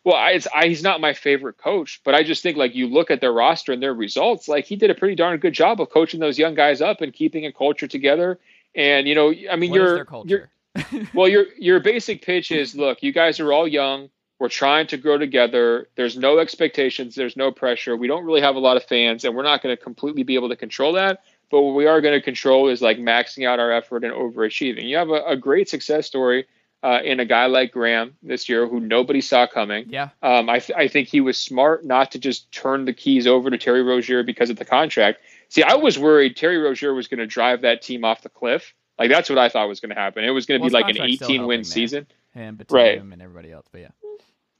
Speaker 4: Well, I, it's, I, he's not my favorite coach, but I just think like you look at their roster and their results, like he did a pretty darn good job of coaching those young guys up and keeping a culture together. And you know, I mean,
Speaker 2: What is
Speaker 4: you're
Speaker 2: their culture?
Speaker 4: you're *laughs* well, your your basic pitch is: look, you guys are all young. We're trying to grow together. There's no expectations. There's no pressure. We don't really have a lot of fans, and we're not going to completely be able to control that. But what we are going to control is like maxing out our effort and overachieving. You have a, a great success story uh, in a guy like Graham this year, who nobody saw coming.
Speaker 2: yeah,
Speaker 4: Um, I, th- I think he was smart not to just turn the keys over to Terry Rozier because of the contract. See, I was worried Terry Rozier was going to drive that team off the cliff. Like that's what I thought was going to happen. It was going to
Speaker 2: Well,
Speaker 4: be like an 18 win season.
Speaker 2: him, Batum,
Speaker 4: Right.
Speaker 2: and everybody else. But yeah,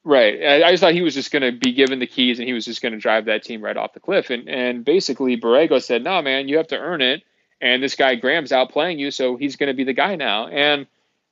Speaker 4: Right. I, I just thought he was just going to be given the keys and he was just going to drive that team right off the cliff. And and basically, Borrego said, "No, man, you have to earn it." And this guy Graham's outplaying you, so he's going to be the guy now. And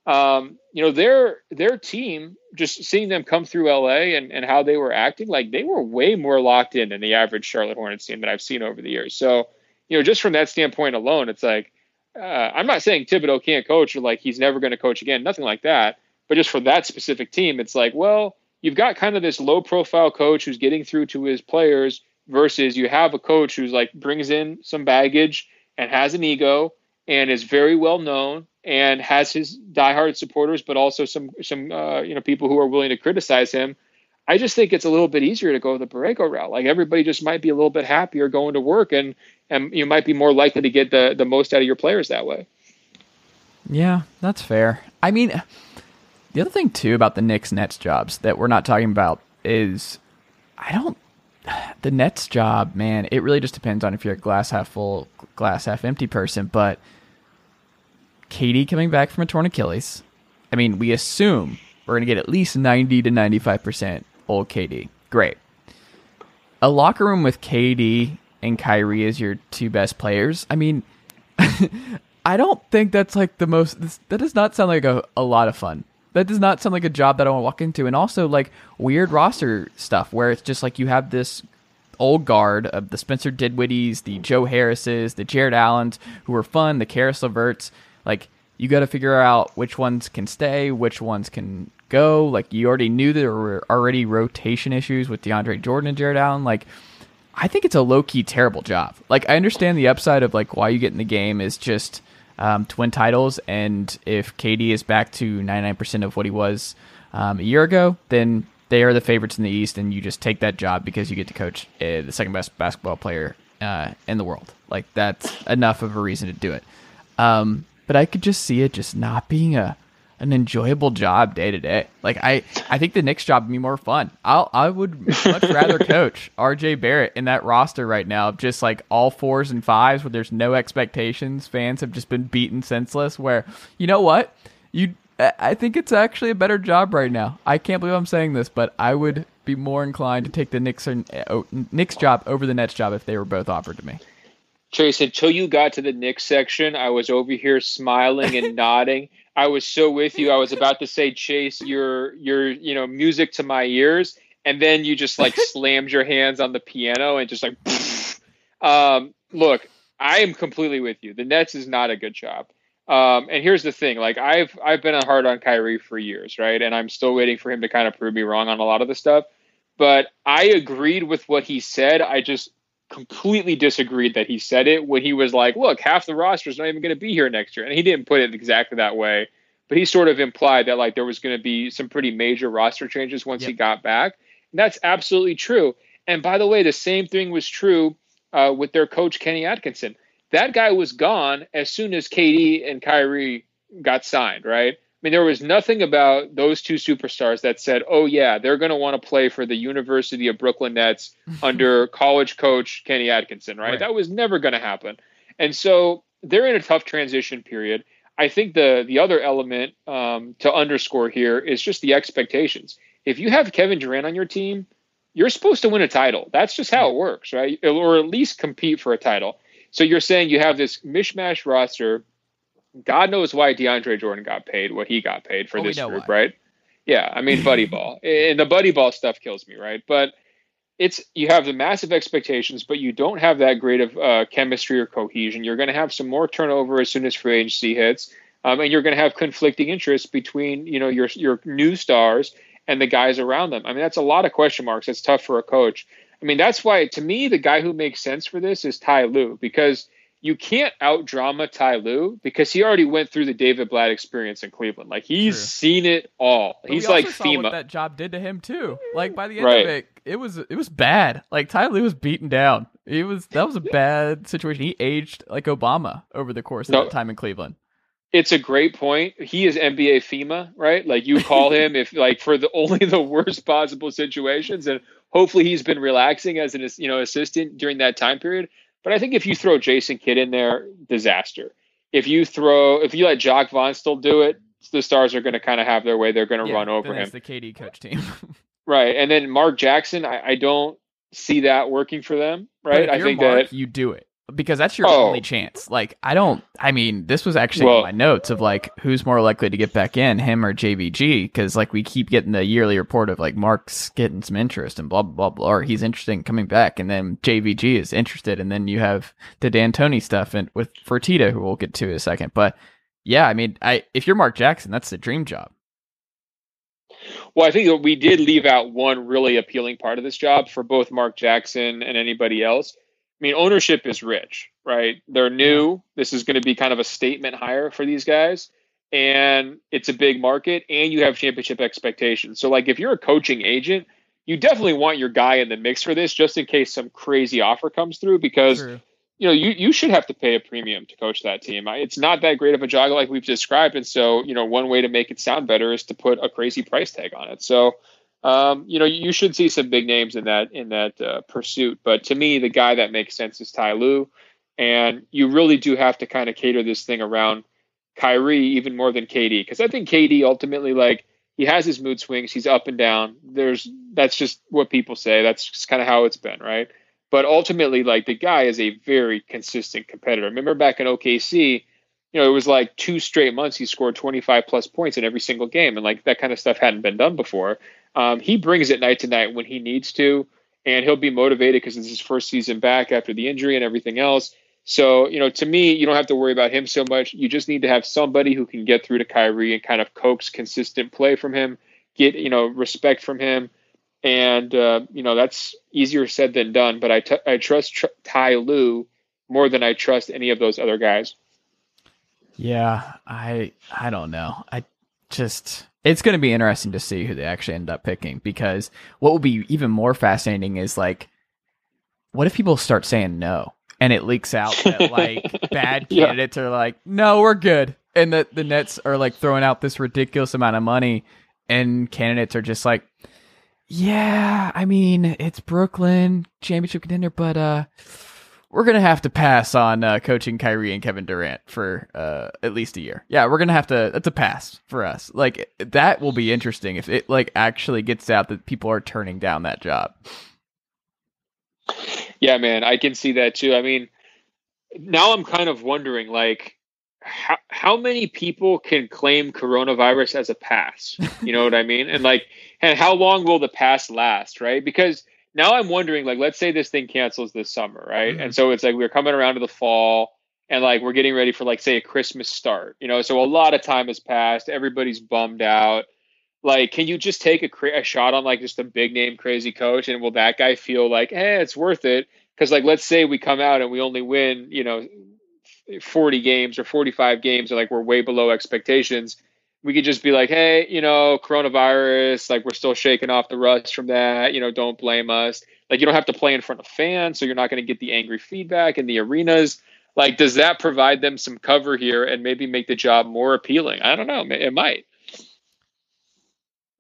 Speaker 4: um, you know their their team, just seeing them come through LA and and how they were acting, like they were way more locked in than the average Charlotte Hornets team that I've seen over the years. So you know, just from that standpoint alone, it's like uh, I'm not saying Thibodeau can't coach or like he's never going to coach again, nothing like that. But just for that specific team, it's like, well, you've got kind of this low profile coach who's getting through to his players versus you have a coach who's like brings in some baggage and has an ego and is very well known and has his diehard supporters, but also some some uh, you know people who are willing to criticize him. I just think it's a little bit easier to go the Borrego route. Like everybody just might be a little bit happier going to work, and and you might be more likely to get the the most out of your players that way.
Speaker 2: yeah, that's fair. I mean, the other thing too about the Knicks Nets jobs that we're not talking about is I don't the Nets job, man, it really just depends on if you're a glass half full, glass half empty person. But KD coming back from a torn Achilles, I mean, we assume we're going to get at least 90 to 95% old KD. Great. A locker room with KD and Kyrie as your two best players, I mean, *laughs* I don't think that's like the most, that does not sound like a, a lot of fun that does not sound like a job that I want to walk into. And also like weird roster stuff where it's just like you have this old guard of the Spencer Dinwiddies, the Joe Harrises, the Jarrett Allens, who are fun, the Caris LeVerts. Like you got to figure out which ones can stay, which ones can go. Like you already knew there were already rotation issues with DeAndre Jordan and Jarrett Allen. Like I think it's a low key terrible job. Like I understand the upside of like why you get in the game is just um, to win titles. And if KD is back to 99% of what he was um, a year ago, then they are the favorites in the East, and you just take that job because you get to coach uh, the second best basketball player uh, in the world. Like that's enough of a reason to do it. Um, but I could just see it just not being a an enjoyable job day to day. Like I, I think the Knicks job would be more fun. I'll, I would much rather *laughs* coach RJ Barrett in that roster right now, just like all fours and fives where there's no expectations. Fans have just been beaten senseless. Where you know what, you, I think it's actually a better job right now. I can't believe I'm saying this, but I would be more inclined to take the Knicks or, uh, Knicks job over the Nets job if they were both offered to me.
Speaker 4: Chase, until you got to the Knicks section, I was over here smiling and *laughs* nodding. I was so with you. I was about to say, Chase, your your you know music to my ears, and then you just like *laughs* slammed your hands on the piano and just like. *laughs* um, look, I am completely with you. The Nets is not a good job. Um, and here's the thing: like I've I've been hard on Kyrie for years, right? And I'm still waiting for him to kind of prove me wrong on a lot of the stuff. But I agreed with what he said. I just completely disagreed that he said it when he was like, look, half the roster is not even going to be here next year. And he didn't put it exactly that way, but he sort of implied that like there was going to be some pretty major roster changes once yep. he got back. And that's absolutely true. And by the way, the same thing was true uh, with their coach, Kenny Atkinson. That guy was gone as soon as KD and Kyrie got signed, right? I mean, there was nothing about those two superstars that said, oh, yeah, they're going to want to play for the University of Brooklyn Nets *laughs* under college coach Kenny Atkinson, right? right. That was never going to happen. And so they're in a tough transition period. I think the the other element um, to underscore here is just the expectations. If you have Kevin Durant on your team, you're supposed to win a title. That's just how it works, right? Or at least compete for a title. So you're saying you have this mishmash roster God knows why DeAndre Jordan got paid what he got paid for oh, this group, why. right? Yeah, I mean buddy ball, *laughs* and the buddy ball stuff kills me, right? But it's you have the massive expectations, but you don't have that great of uh, chemistry or cohesion. You're going to have some more turnover as soon as free agency hits, um, and you're going to have conflicting interests between you know your your new stars and the guys around them. I mean, that's a lot of question marks. It's tough for a coach. I mean, that's why to me the guy who makes sense for this is Ty Lue because you can't out drama Ty Lue because he already went through the David Blatt experience in Cleveland. Like he's True. seen it all. But he's like FEMA. What
Speaker 2: that job did to him too. Like by the end right. of it, it was it was bad. Like Ty Lue was beaten down. It was that was a bad situation. He aged like Obama over the course of no, that time in Cleveland.
Speaker 4: It's a great point. He is NBA FEMA, right? Like you call *laughs* him if like for the only the worst possible situations, and hopefully he's been relaxing as an you know assistant during that time period. But I think if you throw Jason Kidd in there, disaster. If you throw, if you let Jacque Vaughn still do it, the Stars are going to kind of have their way. They're going to yeah, run over him.
Speaker 2: the KD coach team. *laughs*
Speaker 4: right, and then Mark Jackson, I, I, don't see that working for them. Right,
Speaker 2: I
Speaker 4: think
Speaker 2: Mark,
Speaker 4: that
Speaker 2: you do it because that's your oh. only chance. Like, I don't. I mean, this was actually well, my notes of like who's more likely to get back in, him or JVG? Because like we keep getting the yearly report of like Mark's getting some interest and blah blah blah, or he's interested in coming back, and then JVG is interested, and then you have the D'Antoni stuff and with Fertitta, who we'll get to in a second. But yeah, I mean, I if you're Mark Jackson, that's the dream job.
Speaker 4: Well, I think that we did leave out one really appealing part of this job for both Mark Jackson and anybody else I mean, ownership is rich, right? They're new. This is going to be kind of a statement hire for these guys. And it's a big market, and you have championship expectations. So, like, if you're a coaching agent, you definitely want your guy in the mix for this just in case some crazy offer comes through because. True. You know, you, you should have to pay a premium to coach that team. It's not that great of a job like we've described. And so, you know, one way to make it sound better is to put a crazy price tag on it. So, um, you know, you should see some big names in that in that uh, pursuit. But to me, the guy that makes sense is Ty Lue, and you really do have to kind of cater this thing around Kyrie even more than KD because I think KD ultimately like he has his mood swings, he's up and down. There's that's just what people say. That's just kind of how it's been, right? But ultimately, like the guy is a very consistent competitor. Remember back in OKC, you know, it was like two straight months he scored 25 plus points in every single game, and like that kind of stuff hadn't been done before. Um, he brings it night to night when he needs to, and he'll be motivated because it's his first season back after the injury and everything else. So, you know, to me, you don't have to worry about him so much. You just need to have somebody who can get through to Kyrie and kind of coax consistent play from him, get, you know, respect from him. And, uh, you know, that's easier said than done. But I, t- I trust tr- Ty more than I trust any of those other guys.
Speaker 2: Yeah, I I don't know. I just it's going to be interesting to see who they actually end up picking because what will be even more fascinating is like what if people start saying no and it leaks out that *laughs* like bad
Speaker 4: Yeah.
Speaker 2: candidates are like no, we're good and that the Nets are like throwing out this ridiculous amount of money and candidates are just like yeah, I mean, it's Brooklyn championship contender, but uh we're gonna have to pass on uh, coaching Kyrie and Kevin Durant for uh, at least a year. Yeah, we're gonna have to. That's a pass for us. Like that will be interesting if it like actually gets out that people are turning down that job.
Speaker 4: Yeah, man, I can see that too. I mean, now I'm kind of wondering, like, how how many people can claim coronavirus as a pass? You know what I mean? And like, and how long will the pass last? Right? Because now I'm wondering, like, let's say this thing cancels this summer, right?
Speaker 2: Mhm.
Speaker 4: And so it's like we're coming around to the fall, and like we're getting ready for like say a Christmas start. You know, so a lot of time has passed. Everybody's bummed out. Like, can you just take a, cra- a shot on like just a big name crazy coach, and will that guy feel like, hey, it's worth it? Because like, let's say we come out and we only win, you know, 40 games or 45 games, or like we're way below expectations. We could just be like, hey, you know, coronavirus, like we're still shaking off the rust from that. You know, don't blame us. Like, you don't have to play in front of fans, so you're not going to get the angry feedback in the arenas. Like, does that provide them some cover here and maybe make the job more appealing? I don't know. It might.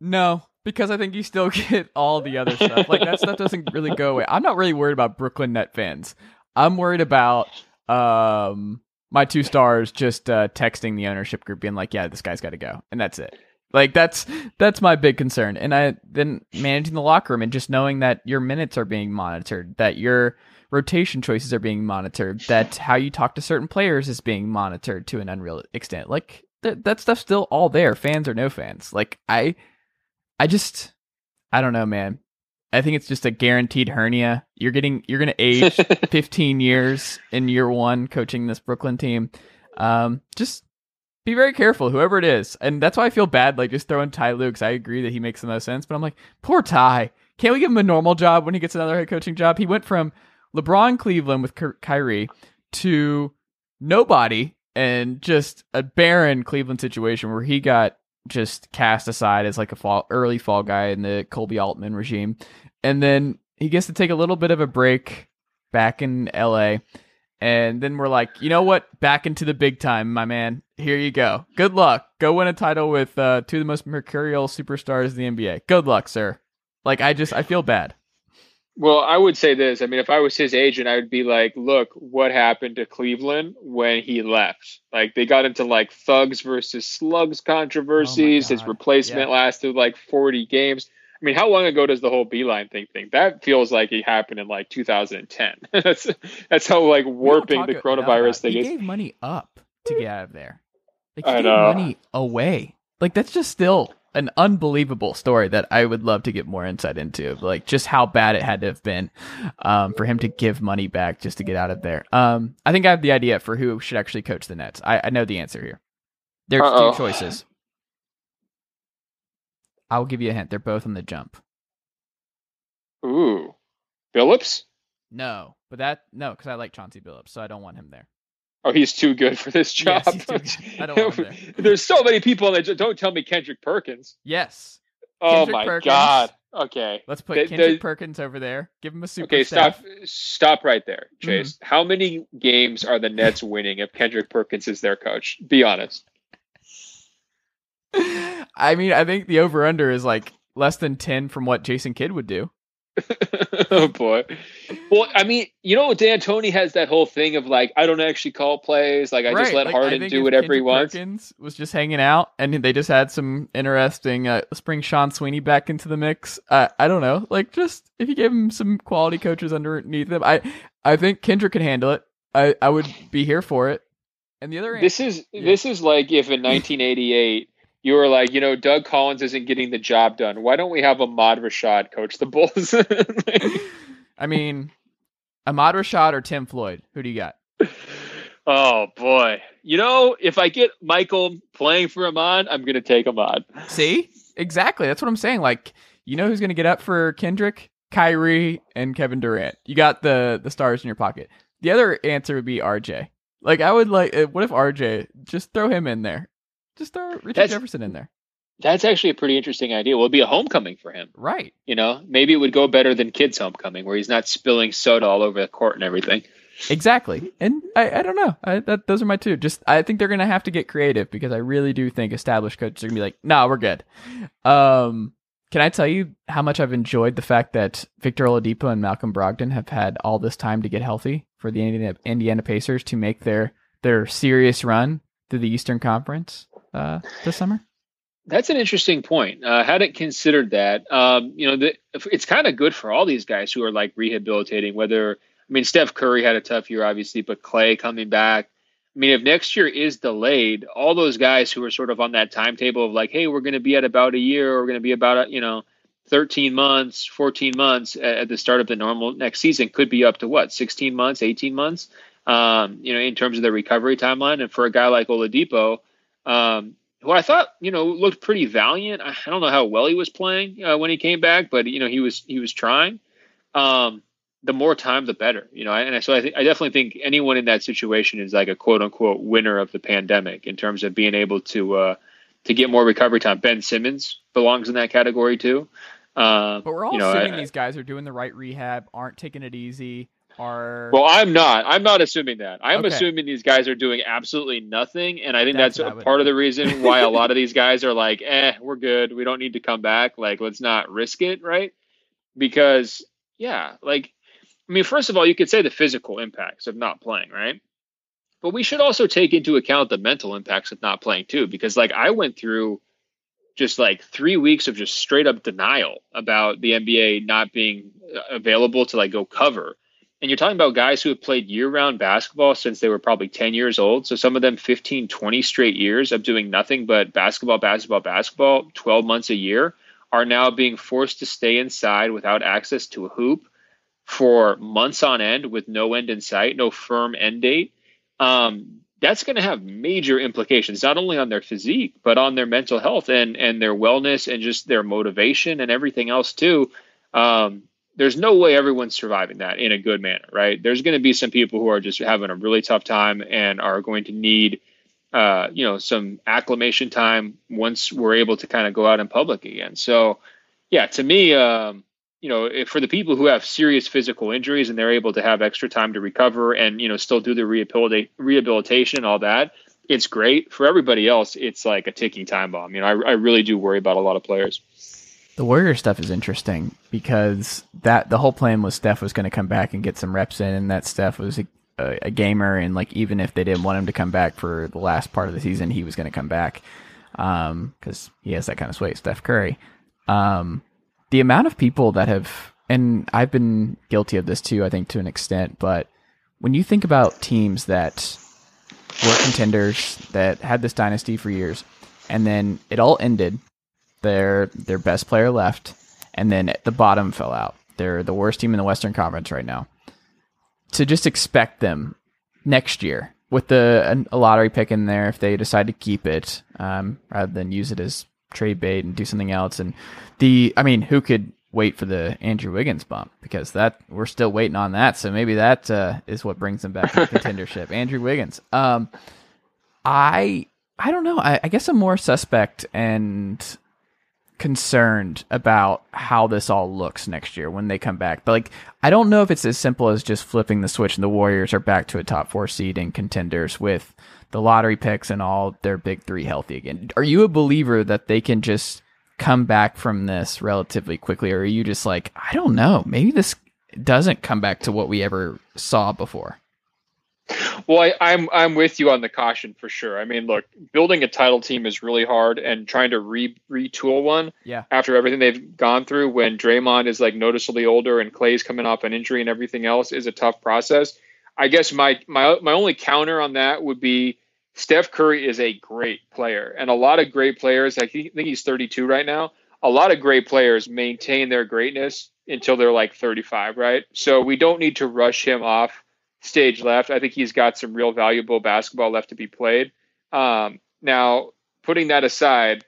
Speaker 2: No, because I think you still *laughs* get all the other stuff. Like that stuff doesn't really go away. I'm not really worried about Brooklyn Net fans. I'm worried about um my two stars just uh, texting the ownership group being like, "Yeah, this guy's got to go," and that's it. Like that's that's my big concern. And I then managing the locker room and just knowing that your minutes are being monitored, that your rotation choices are being monitored, that how you talk to certain players is being monitored to an unreal extent. Like th- that stuff's still all there, fans or no fans. Like I I just I don't know, man. I think it's just a guaranteed hernia. You're getting you're gonna age *laughs* 15 years in year one coaching this Brooklyn team. Um, just be very careful, whoever it is. And that's why I feel bad, like just throwing Ty Luke's. I agree that he makes the most sense, but I'm like, poor Ty. Can't we give him a normal job when he gets another head coaching job? He went from LeBron Cleveland with Ky- Kyrie to nobody and just a barren Cleveland situation where he got just cast aside as like a fall early fall guy in the Koby Altman regime. And then he gets to take a little bit of a break back in LA. And then we're like, you know what? Back into the big time, my man. Here you go. Good luck. Go win a title with uh, two of the most mercurial superstars in the NBA. Good luck, sir. Like I just I feel bad.
Speaker 4: Well, I would say this. I mean, if I was his agent, I would be like, look, what happened to Cleveland when he left? Like, they got into like thugs versus slugs controversies. Oh
Speaker 2: his
Speaker 4: replacement
Speaker 2: Yeah.
Speaker 4: lasted like 40 games. I mean, how long ago does the whole Beilein thing thing? That feels like it happened in like 2010. *laughs* that's that's how like warping the coronavirus thing
Speaker 2: He
Speaker 4: is.
Speaker 2: gave money up to get out of there. Like he
Speaker 4: I
Speaker 2: gave
Speaker 4: know.
Speaker 2: money away. Like that's just still an unbelievable story that I would love to get more insight into. Like just how bad it had to have been um, for him to give money back just to get out of there. Um, I think I have the idea for who should actually coach the Nets. I, I know the answer here. There's
Speaker 4: Uh-oh.
Speaker 2: two choices. I'll give you a hint. They're both on the jump.
Speaker 4: Ooh, Billups?
Speaker 2: No, but that no, because I like Chauncey Billups, so I don't want him there.
Speaker 4: Oh, he's too good for this job.
Speaker 2: Yes, he's too good. I don't him *laughs*
Speaker 4: There's so many people that don't tell me Kendrick Perkins.
Speaker 2: Yes,
Speaker 4: Oh
Speaker 2: Kendrick
Speaker 4: my
Speaker 2: Perkins.
Speaker 4: God. Okay.
Speaker 2: let's put
Speaker 4: They-
Speaker 2: Kendrick
Speaker 4: they-
Speaker 2: Perkins over there. Give him a super
Speaker 4: Okay,
Speaker 2: staff.
Speaker 4: stop stop right there, Chase.
Speaker 2: Mm-hmm.
Speaker 4: How many games are the Nets winning if Kendrick Perkins is their coach? Be honest. *laughs*
Speaker 2: I mean, I think the over under is like less than 10 from what Jason Kidd would do. *laughs*
Speaker 4: oh boy. Well, I mean, you know, D'Antoni has that whole thing of like, I don't actually call plays. Like, I just let
Speaker 2: like,
Speaker 4: Harden do whatever he wants.
Speaker 2: Perkins was just hanging out and they just had some interesting, uh, let's bring Sean Sweeney back into the mix. Uh, I don't know. Like, just if you gave him some quality coaches underneath him, I, I think Kendrick could handle it. I, I would be here for it. And the other
Speaker 4: This is this is like if in *laughs* 1988 you were like, you know, Doug Collins isn't getting the job done. Why don't we have Ahmad Rashad coach the Bulls? *laughs*
Speaker 2: I mean, Ahmad Rashad or Tim Floyd? Who do you got?
Speaker 4: oh boy. You know, if I get Michael playing for Ahmad, I'm gonna take Ahmad.
Speaker 2: See? Exactly. That's what I'm saying. Like, you know who's going to get up for Kendrick? Kyrie and Kevin Durant. You got the the stars in your pocket. The other answer would be RJ. Like I would like. uh, What if RJ just throw him in there? Just throw Richard
Speaker 4: That's-
Speaker 2: Jefferson in there.
Speaker 4: That's actually a pretty interesting idea. Well, it'd be a homecoming for him.
Speaker 2: Right.
Speaker 4: You know, maybe it would go better than Kidd's homecoming, where he's not spilling soda all over the court and everything.
Speaker 2: Exactly. And I, I don't know. I, that those are my two. Just I think they're gonna have to get creative because I really do think established coaches are gonna be like, nah, we're good. Um, can I tell you how much I've enjoyed the fact that Victor Oladipo and Malcolm Brogdon have had all this time to get healthy for the Indiana, Indiana Pacers to make their their serious run through the Eastern Conference uh, this summer?
Speaker 4: That's an interesting point. Uh, hadn't considered that. Um, you know, the, it's kind of good for all these guys who are like rehabilitating. Whether I mean, Steph Curry had a tough year, obviously, but Clay coming back. I mean, if next year is delayed, all those guys who are sort of on that timetable of like, hey, we're going to be at about a year, we're going to be about a, you know, 13 months, 14 months at, at the start of the normal next season could be up to what, 16 months, 18 months, um, you know, in terms of the recovery timeline. And for a guy like Oladipo, um, who I thought, you know, looked pretty valiant. I don't know how well he was playing uh, when he came back, but you know, he was he was trying. Um, the more time, the better, you know. And so I think I definitely think anyone in that situation is like a quote unquote winner of the pandemic in terms of being able to uh, to get more recovery time. Ben Simmons belongs in that category too. Um,
Speaker 2: But we're all
Speaker 4: you know,
Speaker 2: assuming
Speaker 4: I-
Speaker 2: these guys are doing the right rehab, aren't taking it easy, are
Speaker 4: Well, I'm not. I'm not assuming that. I'm
Speaker 2: Okay.
Speaker 4: assuming these guys are doing absolutely nothing, and I think
Speaker 2: That's
Speaker 4: that's,
Speaker 2: what I
Speaker 4: a
Speaker 2: would-
Speaker 4: part of the reason why a lot of *laughs* these guys are like, "Eh, we're good. We don't need to come back. Like, let's not risk it, right?" Because, yeah, like, I mean, first of all, you could say the physical impacts of not playing, right? But we should also take into account the mental impacts of not playing too, because like I went through just like three weeks of just straight up denial about the NBA not being uh, available to like go cover. And you're talking about guys who have played year round basketball since they were probably 10 years old. So some of them 15, 20 straight years of doing nothing but basketball, basketball, basketball, 12 months a year are now being forced to stay inside without access to a hoop for months on end with no end in sight, no firm end date. Um, that's going to have major implications, not only on their physique, but on their mental health and, and their wellness and just their motivation and everything else too. Um, there's no way everyone's surviving that in a good manner, right? There's going to be some people who are just having a really tough time and are going to need, uh, you know, some acclimation time once we're able to kind of go out in public again. So, yeah, to me, um, you know, if for the people who have serious physical injuries and they're able to have extra time to recover and you know still do the rehabilita- rehabilitation and all that, it's great. For everybody else, it's like a ticking time bomb. You know, I, I really do worry about a lot of players.
Speaker 2: The Warrior stuff is interesting because that the whole plan was Steph was going to come back and get some reps in, and that Steph was a, a, a gamer, and like even if they didn't want him to come back for the last part of the season, he was going to come back because he has that kind of sway, Steph Curry. Um, the amount of people that have, and I've been guilty of this too, I think to an extent, but when you think about teams that were contenders that had this dynasty for years, and then it all ended their their best player left, and then the bottom fell out. They're the worst team in the Western Conference right now. To just expect them next year with the a lottery pick in there, if they decide to keep it, um, rather than use it as trade bait and do something else, and the I mean, who could wait for the Andrew Wiggins bump because that we're still waiting on that. So maybe that uh, is what brings them back to *laughs* contendership. Andrew Wiggins. Um, I I don't know. I, I guess I'm more suspect and concerned about how this all looks next year when they come back. But like, I don't know if it's as simple as just flipping the switch and the Warriors are back to a top four seed and contenders with the lottery picks and all their big three healthy again. Are you a believer that they can just come back from this relatively quickly, or are you just like, I don't know, maybe this doesn't come back to what we ever saw before?
Speaker 4: Well, I, I'm I'm with you on the caution for sure. I mean, look, building a title team is really hard, and trying to re retool one
Speaker 2: Yeah.
Speaker 4: after everything they've gone through, when Draymond is like noticeably older and Clay's coming off an injury and everything else, is a tough process. I guess my my my only counter on that would be Steph Curry is a great player, and a lot of great players. I think think he's 32 right now. A lot of great players maintain their greatness until they're like 35, right? So we don't need to rush him off stage left. I think he's got some real valuable basketball left to be played. Um, now, putting that aside,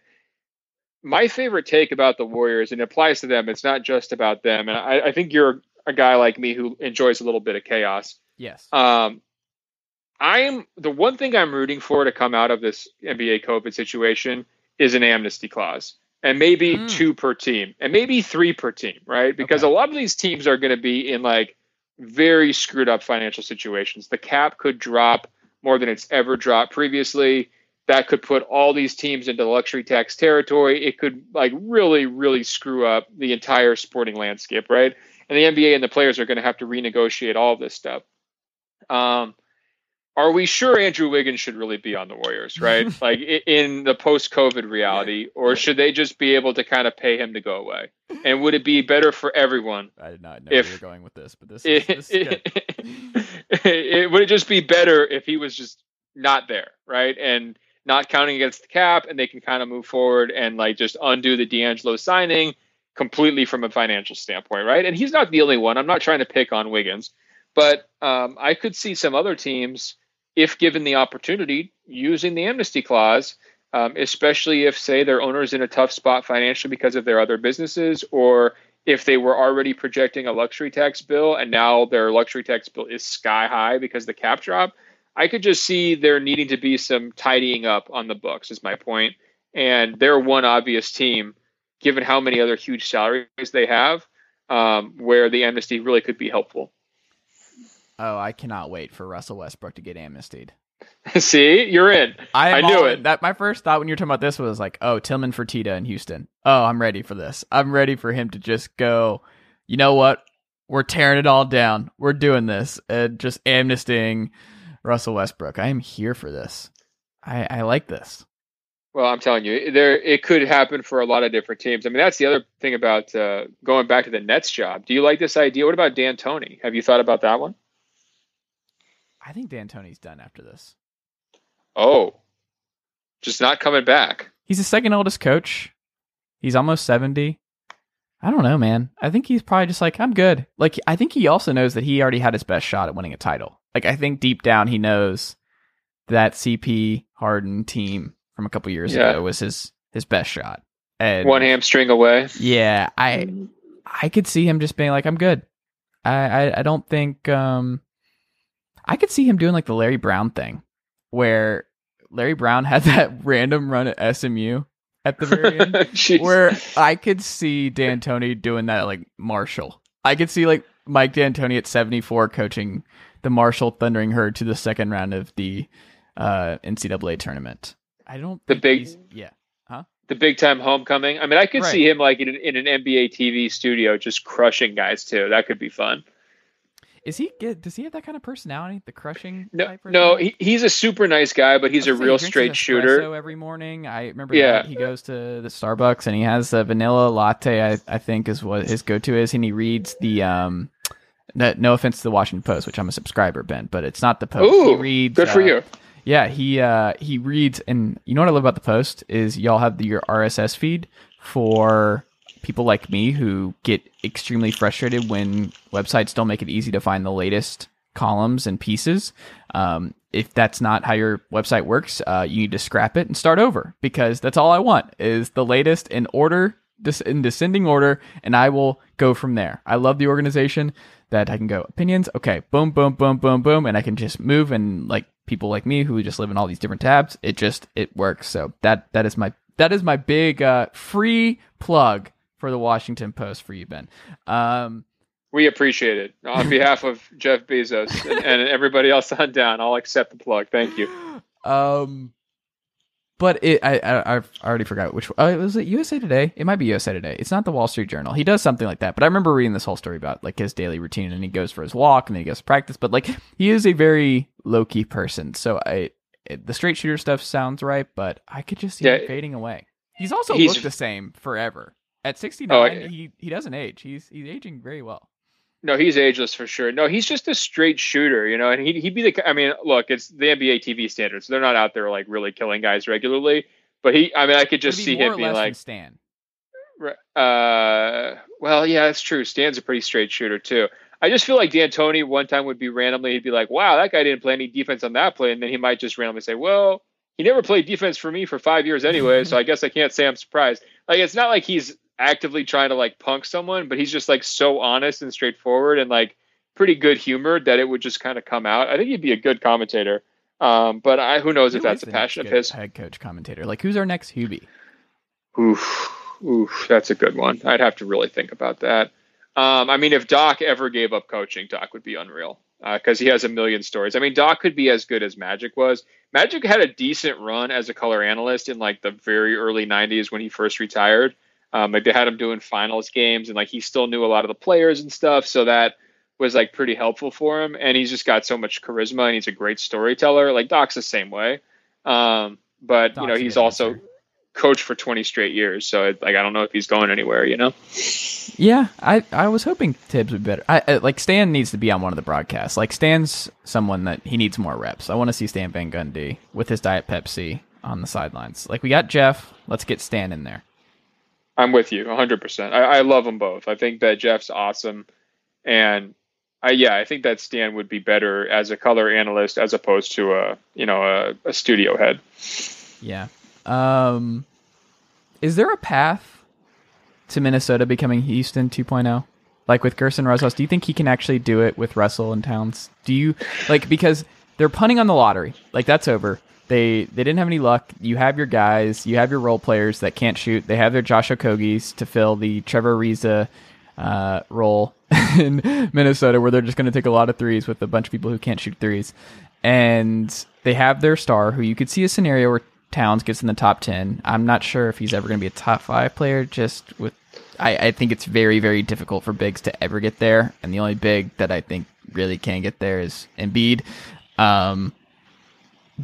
Speaker 4: my favorite take about the Warriors, and it applies to them, it's not just about them. And I, I think you're a guy like me who enjoys a little bit of chaos.
Speaker 2: Yes.
Speaker 4: Um, I'm the one thing I'm rooting for to come out of this NBA COVID situation is an amnesty clause and maybe
Speaker 2: Mm.
Speaker 4: two per team and maybe three per team, right? Because
Speaker 2: Okay.
Speaker 4: a lot of these teams are going to be in like very screwed up financial situations. The cap could drop more than it's ever dropped previously. That could put all these teams into luxury tax territory. It could like really, really screw up the entire sporting landscape, right? And the NBA and the players are going to have to renegotiate all this stuff. Um, are we sure Andrew Wiggins should really be on the Warriors, right? *laughs* like in the post-COVID reality, or should they just be able to kind of pay him to go away? *clears throat* And would it be better for everyone
Speaker 2: I did not know
Speaker 4: If-
Speaker 2: you're going with this, but this is,
Speaker 4: it,
Speaker 2: this is good. *laughs*
Speaker 4: it- would it just be better if he was just not there, right? And not counting against the cap, and they can kind of move forward and like just undo the D'Angelo signing completely from a financial standpoint, right? And he's not the only one. I'm not trying to pick on Wiggins, but um, I could see some other teams, if given the opportunity, using the amnesty clause. Um, especially if, say, their owner is in a tough spot financially because of their other businesses, or if they were already projecting a luxury tax bill and now their luxury tax bill is sky high because the cap drop, I could just see there needing to be some tidying up on the books, is my point. And they're one obvious team, given how many other huge salaries they have, um, where the amnesty really could be helpful.
Speaker 2: Oh, I cannot wait for Russell Westbrook to get amnestied. *laughs*
Speaker 4: see, you're in.
Speaker 2: I,
Speaker 4: I knew it.
Speaker 2: That my first thought when you were talking about this was like, oh, Tillman Fertitta in Houston. Oh, I'm ready for this. I'm ready for him to just go. You know what? We're tearing it all down. We're doing this and just amnestying Russell Westbrook. I am here for this. I, I like this.
Speaker 4: Well, I'm telling you, there it could happen for a lot of different teams. I mean, that's the other thing about uh, going back to the Nets job. Do you like this idea? What about D'Antoni? Have you thought about that one?
Speaker 2: I think D'Antoni's done after this.
Speaker 4: Oh, just not coming back.
Speaker 2: He's the second oldest coach. He's almost 70. I don't know, man. I think he's probably just like, I'm good. Like, I think he also knows that he already had his best shot at winning a title. Like, I think deep down he knows that CP Harden team from a couple years
Speaker 4: Yeah.
Speaker 2: ago was his his best shot. And
Speaker 4: One hamstring away.
Speaker 2: yeah, I I could see him just being like, I'm good. I I, I don't think um I could see him doing like the Larry Brown thing, where Larry Brown had *laughs* that random run at SMU at the very end, *laughs* where I could see D'Antoni doing that at, like Marshall. I could see like Mike D'Antoni at 74 coaching the Marshall Thundering Herd to the second round of the uh, NCAA tournament. I don't
Speaker 4: The
Speaker 2: think
Speaker 4: big-
Speaker 2: he's- yeah.
Speaker 4: the big time homecoming. I mean, I could
Speaker 2: Right.
Speaker 4: see him like in an, in an NBA TV studio just crushing guys too. That could be fun.
Speaker 2: Is he get? Does he have that kind of personality? The crushing
Speaker 4: No, no, he, he's a super nice guy, but he's a real
Speaker 2: he
Speaker 4: straight shooter.
Speaker 2: every morning. I remember
Speaker 4: Yeah.
Speaker 2: he goes to the Starbucks and he has a vanilla latte. I, I think is what his go to is, and he reads the um. No, no offense to the Washington Post, which I'm a subscriber, Ben, but it's not the Post. he
Speaker 4: Ooh,
Speaker 2: reads.
Speaker 4: good for
Speaker 2: uh,
Speaker 4: you.
Speaker 2: Yeah, he uh he reads, and you know what I love about the Post is y'all have the, your RSS feed for people like me who get extremely frustrated when websites don't make it easy to find the latest columns and pieces. Um, if that's not how your website works, uh, you need to scrap it and start over because that's all I want is the latest in order, in descending order, and I will go from there. I love the organization that I can go opinions. Okay, boom, boom, boom, boom, boom, and I can just move and like people like me who just live in all these different tabs. It just it works. So that that is my that is my big uh, free plug for the Washington Post for you, Ben. Um,
Speaker 4: We appreciate it on *laughs* behalf of Jeff Bezos and, and everybody else on down. I'll accept the plug. Thank you.
Speaker 2: Um, but it, I, I, I've already forgot which. Oh, was it USA Today? It might be USA Today. It's not the Wall Street Journal. He does something like that. But I remember reading this whole story about like his daily routine, and he goes for his walk, and then he goes to practice. But like he is a very low key person. So I, it, the straight shooter stuff sounds right, but I could just see
Speaker 4: Yeah.
Speaker 2: him fading away. He's also
Speaker 4: He's-
Speaker 2: looked the same forever. At sixty nine,
Speaker 4: Oh, I-
Speaker 2: he he doesn't age. He's he's aging very well.
Speaker 4: No, he's ageless for sure. No, he's just a straight shooter, you know, and he'd, he'd be the, I mean, look, it's the NBA TV standards. They're not out there like really killing guys regularly, but he, I mean, I could just
Speaker 2: Would it be
Speaker 4: see him being like,
Speaker 2: Stan.
Speaker 4: Uh, well, yeah, that's true. Stan's a pretty straight shooter too. I just feel like D'Antoni one time would be randomly, he'd be like, "Wow, that guy didn't play any defense on that play," and then he might just randomly say, "Well, he never played defense for me for five years anyway, so I guess I can't say I'm surprised." Like, it's not like he's actively trying to like punk someone, but he's just like so honest and straightforward and like pretty good humored that it would just kind of come out. I think he'd be a good commentator. Um, but I, who knows if that's a passion of his.
Speaker 2: Head coach commentator. Like, who's our next Hubie?
Speaker 4: Oof, oof, that's a good one. I'd have to really think about that. Um, I mean, if Doc ever gave up coaching, Doc would be unreal because uh, he has a million stories. I mean, Doc could be as good as Magic was. Magic had a decent run as a color analyst in like the very early '90s when he first retired. Um, like they had him doing finals games, and like he still knew a lot of the players and stuff, so that was like pretty helpful for him. And he's just got so much charisma, and he's a great storyteller. Like Doc's the same way, um, but
Speaker 2: Doc's
Speaker 4: you know he's also
Speaker 2: answer.
Speaker 4: coached for 20 straight years. So it, like I don't know if he's going anywhere. You know.
Speaker 2: Yeah, I, I was hoping Tibbs would be better. I, I like Stan needs to be on one of the broadcasts. Like Stan's someone that he needs more reps. I want to see Stan Van Gundy with his Diet Pepsi on the sidelines. Like we got Jeff, let's get Stan in there.
Speaker 4: I'm with you 100%. I, I love them both. I think that Jeff's awesome. And I, yeah, I think that Stan would be better as a color analyst as opposed to a, you know, a, a studio head.
Speaker 2: Yeah. Um, is there a path to Minnesota becoming Houston 2.0? Like with Gersson Rosas, do you think he can actually do it with Russell and Towns? Do you like because they're punting on the lottery? Like that's over. They they didn't have any luck. You have your guys, you have your role players that can't shoot. They have their Josh Okogies to fill the Trevor Ariza uh, role *laughs* in Minnesota, where they're just going to take a lot of threes with a bunch of people who can't shoot threes. And they have their star, who you could see a scenario where Towns gets in the top ten. I'm not sure if he's ever going to be a top five player. Just with, I, I think it's very very difficult for bigs to ever get there, and the only big that I think really can get there is Embiid. Um,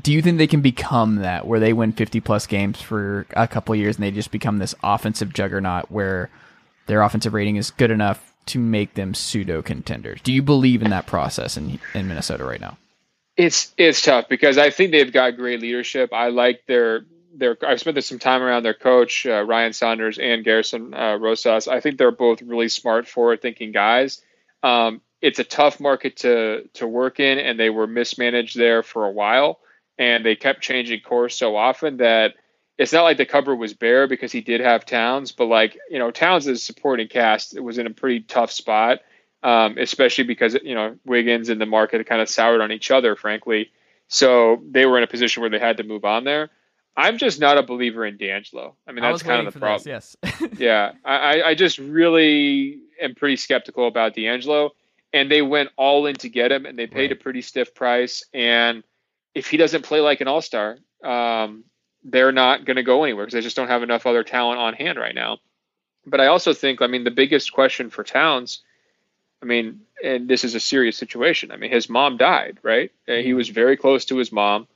Speaker 2: do you think they can become that where they win 50 plus games for a couple years and they just become this offensive juggernaut where their offensive rating is good enough to make them pseudo contenders? Do you believe in that process in in Minnesota right now?
Speaker 4: It's it's tough because I think they've got great leadership. I like their their. I've spent some time around their coach uh, Ryan Saunders and Gersson uh, Rosas. I think they're both really smart, forward thinking guys. Um, it's a tough market to to work in, and they were mismanaged there for a while, and they kept changing course so often that it's not like the cover was bare because he did have Towns, but like you know Towns' as supporting cast it was in a pretty tough spot um, especially because you know Wiggins and the market kind of soured on each other, frankly. So they were in a position where they had to move on there. I'm just not a believer in D'Angelo. I mean, that's kind of the problem.
Speaker 2: yes. *laughs*
Speaker 4: yeah, I, I just really am pretty skeptical about D'Angelo, and they went all in to get him, and they paid
Speaker 2: Right.
Speaker 4: a pretty stiff price. And if he doesn't play like an All Star, um, they're not going to go anywhere because they just don't have enough other talent on hand right now. But I also think, I mean, the biggest question for Towns, I mean, and this is a serious situation. I mean, his mom died, right? And he was very close to his mom.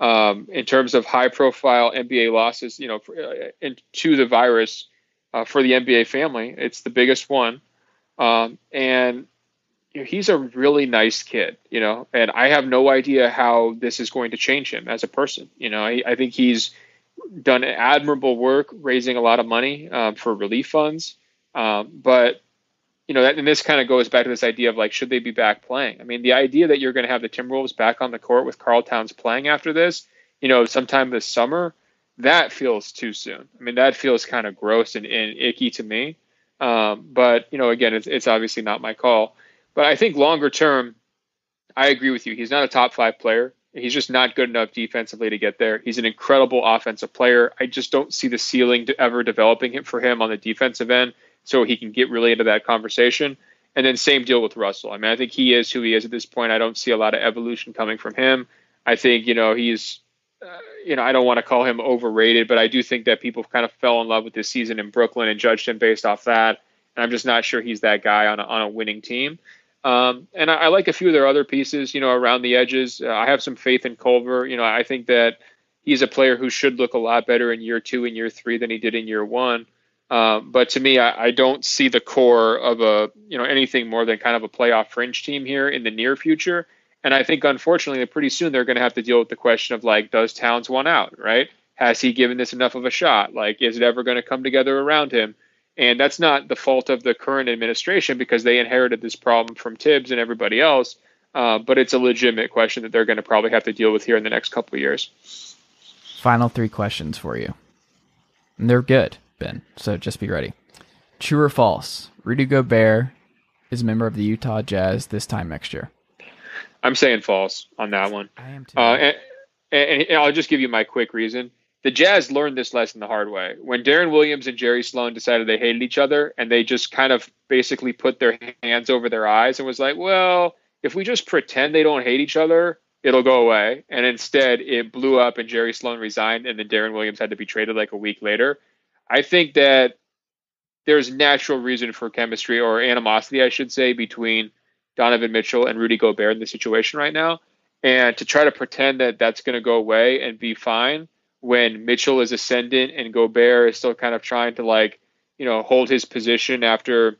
Speaker 4: Um, in terms of high-profile NBA losses, you know, for, uh, in, to the virus uh, for the NBA family, it's the biggest one. Um, and he's a really nice kid, you know, and I have no idea how this is going to change him as a person. You know, I, I think he's done admirable work raising a lot of money um, for relief funds. Um, but, you know, that, and this kind of goes back to this idea of like, should they be back playing? I mean, the idea that you're going to have the Timberwolves back on the court with Karl Towns playing after this, you know, sometime this summer, that feels too soon. I mean, that feels kind of gross and, and icky to me. Um, but, you know, again, it's, it's obviously not my call. But I think longer term, I agree with you. He's not a top five player. He's just not good enough defensively to get there. He's an incredible offensive player. I just don't see the ceiling ever developing it for him on the defensive end so he can get really into that conversation. And then same deal with Russell. I mean, I think he is who he is at this point. I don't see a lot of evolution coming from him. I think, you know, he's, uh, you know, I don't want to call him overrated, but I do think that people kind of fell in love with this season in Brooklyn and judged him based off that. And I'm just not sure he's that guy on a, on a winning team. Um, and I, I like a few of their other pieces, you know, around the edges. Uh, I have some faith in Culver. You know, I think that he's a player who should look a lot better in year two and year three than he did in year one. Um, but to me, I, I don't see the core of a, you know, anything more than kind of a playoff fringe team here in the near future. And I think, unfortunately, pretty soon they're going to have to deal with the question of like, does Towns want out, right? Has he given this enough of a shot? Like, is it ever going to come together around him? And that's not the fault of the current administration because they inherited this problem from Thibs and everybody else. Uh, but it's a legitimate question that they're going to probably have to deal with here in the next couple of years.
Speaker 2: Final three questions for you. And they're good, Ben. So just be ready. True or false? Rudy Gobert is a member of the Utah Jazz this time next year.
Speaker 4: I'm saying false on that one.
Speaker 2: I am too.
Speaker 4: Uh, and, and, and I'll just give you my quick reason. The Jazz learned this lesson the hard way. When Deron Williams and Jerry Sloan decided they hated each other and they just kind of basically put their hands over their eyes and was like, well, if we just pretend they don't hate each other, it'll go away. And instead, it blew up and Jerry Sloan resigned and then Deron Williams had to be traded like a week later. I think that there's natural reason for chemistry or animosity, I should say, between Donovan Mitchell and Rudy Gobert in the situation right now. And to try to pretend that that's going to go away and be fine when Mitchell is ascendant and Gobert is still kind of trying to like, you know, hold his position after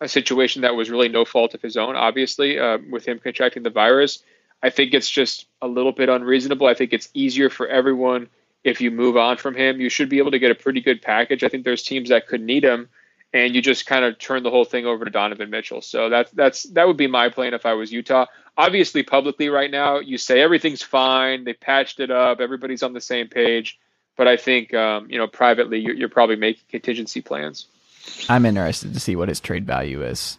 Speaker 4: a situation that was really no fault of his own, obviously, uh, with him contracting the virus. I think it's just a little bit unreasonable. I think it's easier for everyone if you move on from him. You should be able to get a pretty good package. I think there's teams that could need him, and you just kind of turn the whole thing over to Donovan Mitchell. So that's that's that would be my plan if I was Utah. Obviously, publicly right now, you say everything's fine. They patched it up. Everybody's on the same page. But I think um, you know privately, you're, you're probably making contingency plans.
Speaker 2: I'm interested to see what his trade value is.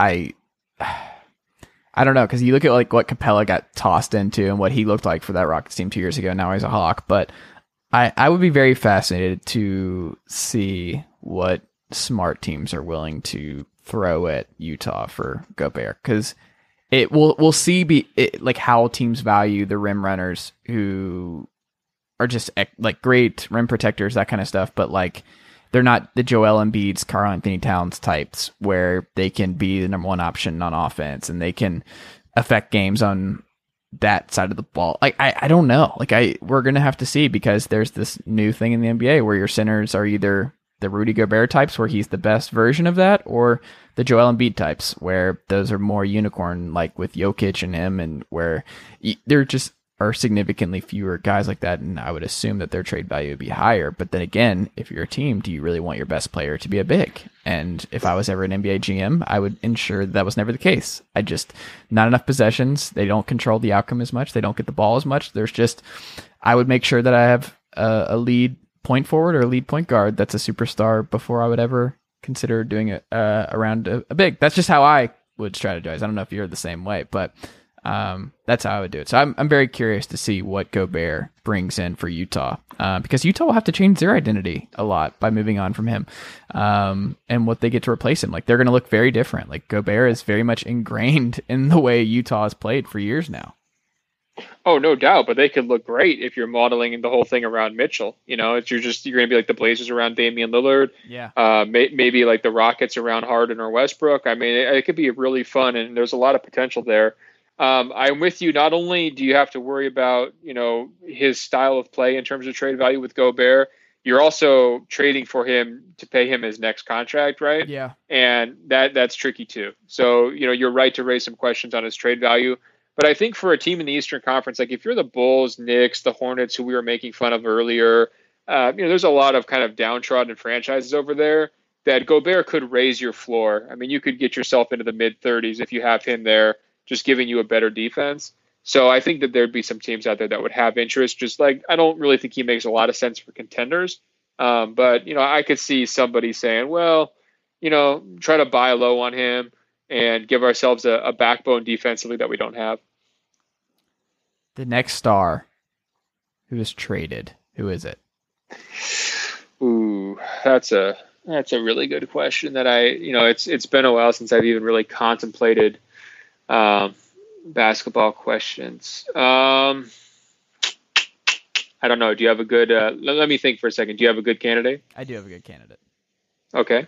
Speaker 2: I I don't know because you look at like what Capela got tossed into and what he looked like for that Rockets team two years ago. Now he's a Hawk, but I I would be very fascinated to see what smart teams are willing to throw at Utah for Gobert because it will we'll see be it, like how teams value the rim runners who are just like great rim protectors that kind of stuff, but like they're not the Joel Embiid's, Karl-Anthony Towns types where they can be the number one option on offense and they can affect games on that side of the ball. Like I, I don't know. Like I we're gonna have to see because there's this new thing in the NBA where your centers are either the Rudy Gobert types where he's the best version of that, or the Joel Embiid types where those are more unicorn like with Jokic and him, and where they're just are significantly fewer guys like that, and I would assume that their trade value would be higher. But then again, if you're a team, do you really want your best player to be a big? And if I was ever an NBA GM, I would ensure that, that was never the case. I just not enough possessions. They don't control the outcome as much. They don't get the ball as much. There's just I would make sure that I have a, a lead point forward or lead point guard that's a superstar before I would ever consider doing it uh, around a, a big. That's just how I would strategize. I don't know if you're the same way, but um, that's how I would do it. So I'm, I'm very curious to see what Gobert brings in for Utah uh, because Utah will have to change their identity a lot by moving on from him um, and what they get to replace him. Like they're going to look very different. Like Gobert is very much ingrained *laughs* in the way Utah has played for years now.
Speaker 4: Oh, no doubt, but they could look great if you're modeling the whole thing around Mitchell. You know, it's you're just you're going to be like the Blazers around Damian Lillard.
Speaker 2: Yeah.
Speaker 4: Uh, may, maybe like the Rockets around Harden or Westbrook. I mean, it, it could be really fun, and there's a lot of potential there um, I'm with you. Not only do you have to worry about you know his style of play in terms of trade value with Gobert, you're also trading for him to pay him his next contract, right?
Speaker 2: Yeah.
Speaker 4: And that that's tricky too. So you know you're right to raise some questions on his trade value. But I think for a team in the Eastern Conference, like if you're the Bulls, Knicks, the Hornets, who we were making fun of earlier, uh, you know, there's a lot of kind of downtrodden franchises over there that Gobert could raise your floor. I mean, you could get yourself into the mid 30s if you have him there just giving you a better defense. So I think that there'd be some teams out there that would have interest. Just like I don't really think he makes a lot of sense for contenders, um, but you know I could see somebody saying, well, you know, try to buy low on him and give ourselves a, a backbone defensively that we don't have.
Speaker 2: The next star who is traded, who is it?
Speaker 4: Ooh, that's a that's a really good question. That I, you know, it's it's been a while since I've even really contemplated um, basketball questions. Um, I don't know. Do you have a good? Uh, let, let, me think for a second. Do you have a good candidate?
Speaker 2: I do have a good candidate.
Speaker 4: Okay.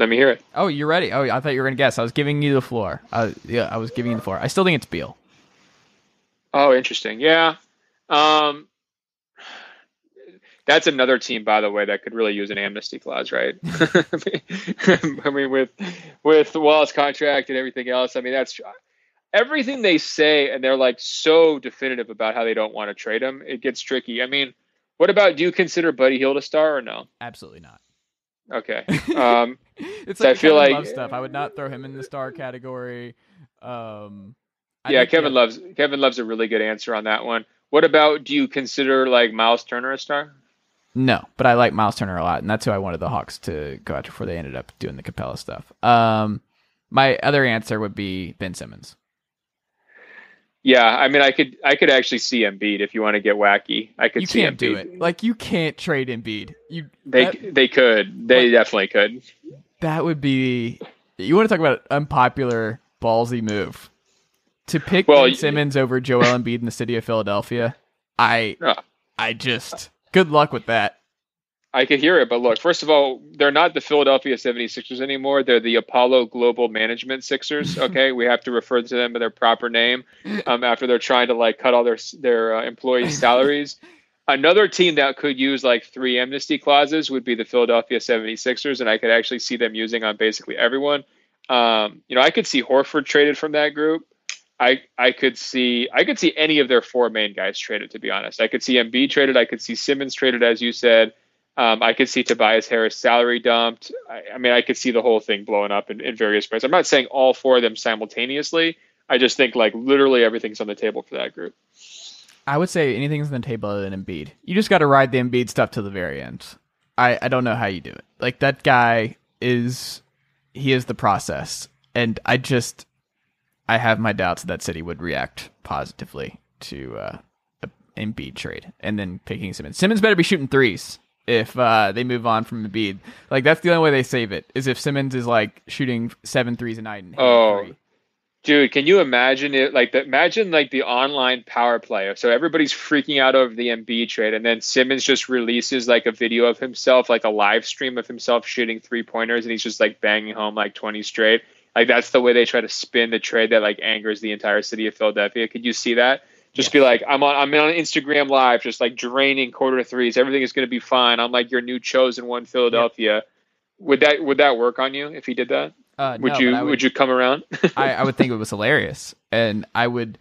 Speaker 4: Let me hear it.
Speaker 2: Oh, you're ready. Oh, I thought you were gonna guess. I was giving you the floor. Uh, yeah, I was giving you the floor. I still think it's Beal.
Speaker 4: Oh, interesting. Yeah. Um, that's another team, by the way, that could really use an amnesty clause, right? *laughs* I mean, with with Wall's contract and everything else, I mean, that's everything they say, and they're like so definitive about how they don't want to trade him. It gets tricky. I mean, what about? Do you consider Buddy Hield a star or no?
Speaker 2: Absolutely not.
Speaker 4: Okay. *laughs* Um,
Speaker 2: it's like I feel Kevin like Love stuff. I would not throw him in the star category. Um,
Speaker 4: yeah, Kevin loves Kevin loves a really good answer on that one. What about? Do you consider like Miles Turner a star?
Speaker 2: No, but I like Miles Turner a lot, and that's who I wanted the Hawks to go after before they ended up doing the Capela stuff. Um, my other answer would be Ben Simmons.
Speaker 4: Yeah, I mean, I could I could actually see Embiid if you want to get wacky. I could.
Speaker 2: You
Speaker 4: see
Speaker 2: can't do it. Like you can't trade Embiid. You
Speaker 4: They
Speaker 2: that,
Speaker 4: they could. They definitely could.
Speaker 2: that would be. You want to talk about unpopular ballsy move to pick
Speaker 4: Well,
Speaker 2: Ben Simmons over Joel Embiid in the city of Philadelphia. I
Speaker 4: Ah.
Speaker 2: I just good luck with that.
Speaker 4: I could hear it, but look, first of all, they're not the Philadelphia 76ers anymore. They're the Apollo Global Management Sixers. *laughs* Okay, we have to refer to them by their proper name *laughs* um, after they're trying to like cut all their their uh, employees' salaries. Another team that could use like three amnesty clauses would be the Philadelphia 76ers, and I could actually see them using on basically everyone. Um, you know, I could see Horford traded from that group. I I could see I could see any of their four main guys traded. To be honest, I could see Embiid traded. I could see Simmons traded, as you said. Um, I could see Tobias Harris salary dumped. I, I mean, I could see the whole thing blowing up in, in various ways. I'm not saying all four of them simultaneously. I just think like literally everything's on the table for that group.
Speaker 2: I would say anything's on the table other than Embiid. You just got to ride the Embiid stuff to the very end. I, I don't know how you do it. Like that guy is he is the process, and I just I have my doubts that City would react positively to uh, Embiid trade and then picking Simmons. Simmons better be shooting threes if uh, they move on from Embiid. Like that's the only way they save it is if Simmons is like shooting seven threes a night. And
Speaker 4: Oh,
Speaker 2: three.
Speaker 4: Dude, can you imagine it? Like, the, imagine like the online power play. So everybody's freaking out over the Embiid trade, and then Simmons just releases like a video of himself, like a live stream of himself shooting three pointers, and he's just like banging home like twenty straight. Like that's the way they try to spin the trade that like angers the entire city of Philadelphia. Could you see that? Just be like, I'm on, I'm on Instagram live, just like draining quarter threes. Everything is going to be fine. I'm like your new chosen one, Philadelphia. Would that would that work on you if he did that?
Speaker 2: Uh,
Speaker 4: Would
Speaker 2: no,
Speaker 4: you
Speaker 2: I
Speaker 4: would, you come around? *laughs*
Speaker 2: I, I would think it was hilarious, and I would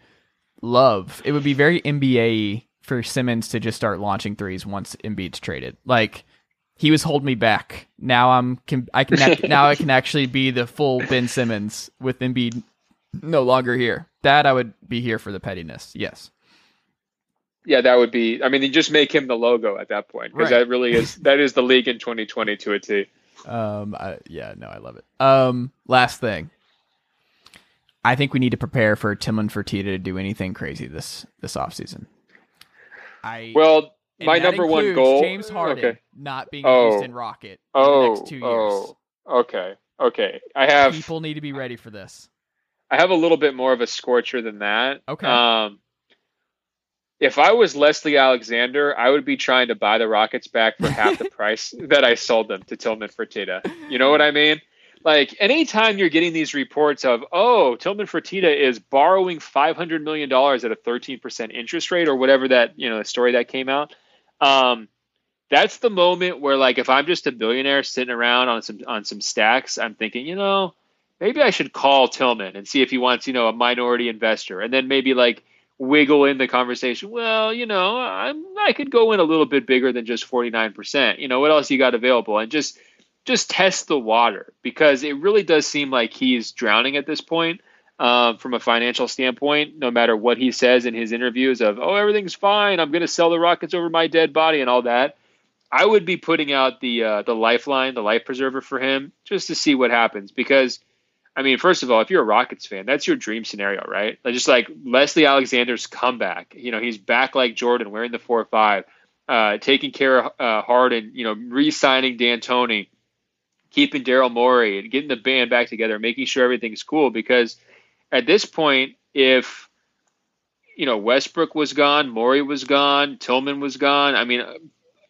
Speaker 2: love. It would be very NBA for Simmons to just start launching threes once Embiid's traded. Like he was holding me back. Now I'm can I can act- now I can *laughs* actually be the full Ben Simmons with Embiid no longer here. That I would be here for the pettiness. Yes.
Speaker 4: Yeah, that would be. I mean, you just make him the logo at that point because
Speaker 2: Right.
Speaker 4: that really is *laughs* that is the league in 2020 to a T.
Speaker 2: Um. I, yeah. No, I love it. Um. Last thing. I think we need to prepare for Tillman Fertitta to do anything crazy this this offseason. I
Speaker 4: Well, my number one goal.
Speaker 2: James Harden
Speaker 4: Okay.
Speaker 2: not being
Speaker 4: Oh.
Speaker 2: a Houston Rocket in
Speaker 4: Oh,
Speaker 2: the next two years.
Speaker 4: oh, okay, okay. I have
Speaker 2: People need to be ready for this.
Speaker 4: I have a little bit more of a scorcher than that.
Speaker 2: Okay.
Speaker 4: Um, if I was Leslie Alexander, I would be trying to buy the Rockets back for half the *laughs* price that I sold them to Tillman Fertitta. You know what I mean? Like anytime you're getting these reports of, oh, Tillman Fertitta is borrowing five hundred million dollars at a thirteen percent interest rate or whatever that you know the story that came out. Um, that's the moment where like if I'm just a billionaire sitting around on some on some stacks, I'm thinking, you know, maybe I should call Tillman and see if he wants, you know, a minority investor, and then maybe like wiggle in the conversation. Well, you know, I'm, I could go in a little bit bigger than just 49%. You know, what else you got available? And just just test the water because it really does seem like he's drowning at this point um, from a financial standpoint. No matter what he says in his interviews of, oh, everything's fine. I'm going to sell the Rockets over my dead body and all that. I would be putting out the uh, the lifeline, the life preserver for him, just to see what happens. Because, I mean, first of all, if you're a Rockets fan, that's your dream scenario, right? Like, just like Leslie Alexander's comeback. You know, he's back like Jordan, wearing the four or five, uh, taking care of uh, Harden. You know, re-signing D'Antoni, keeping Daryl Morey, and getting the band back together, making sure everything's cool. Because at this point, if you know Westbrook was gone, Morey was gone, Tillman was gone. I mean,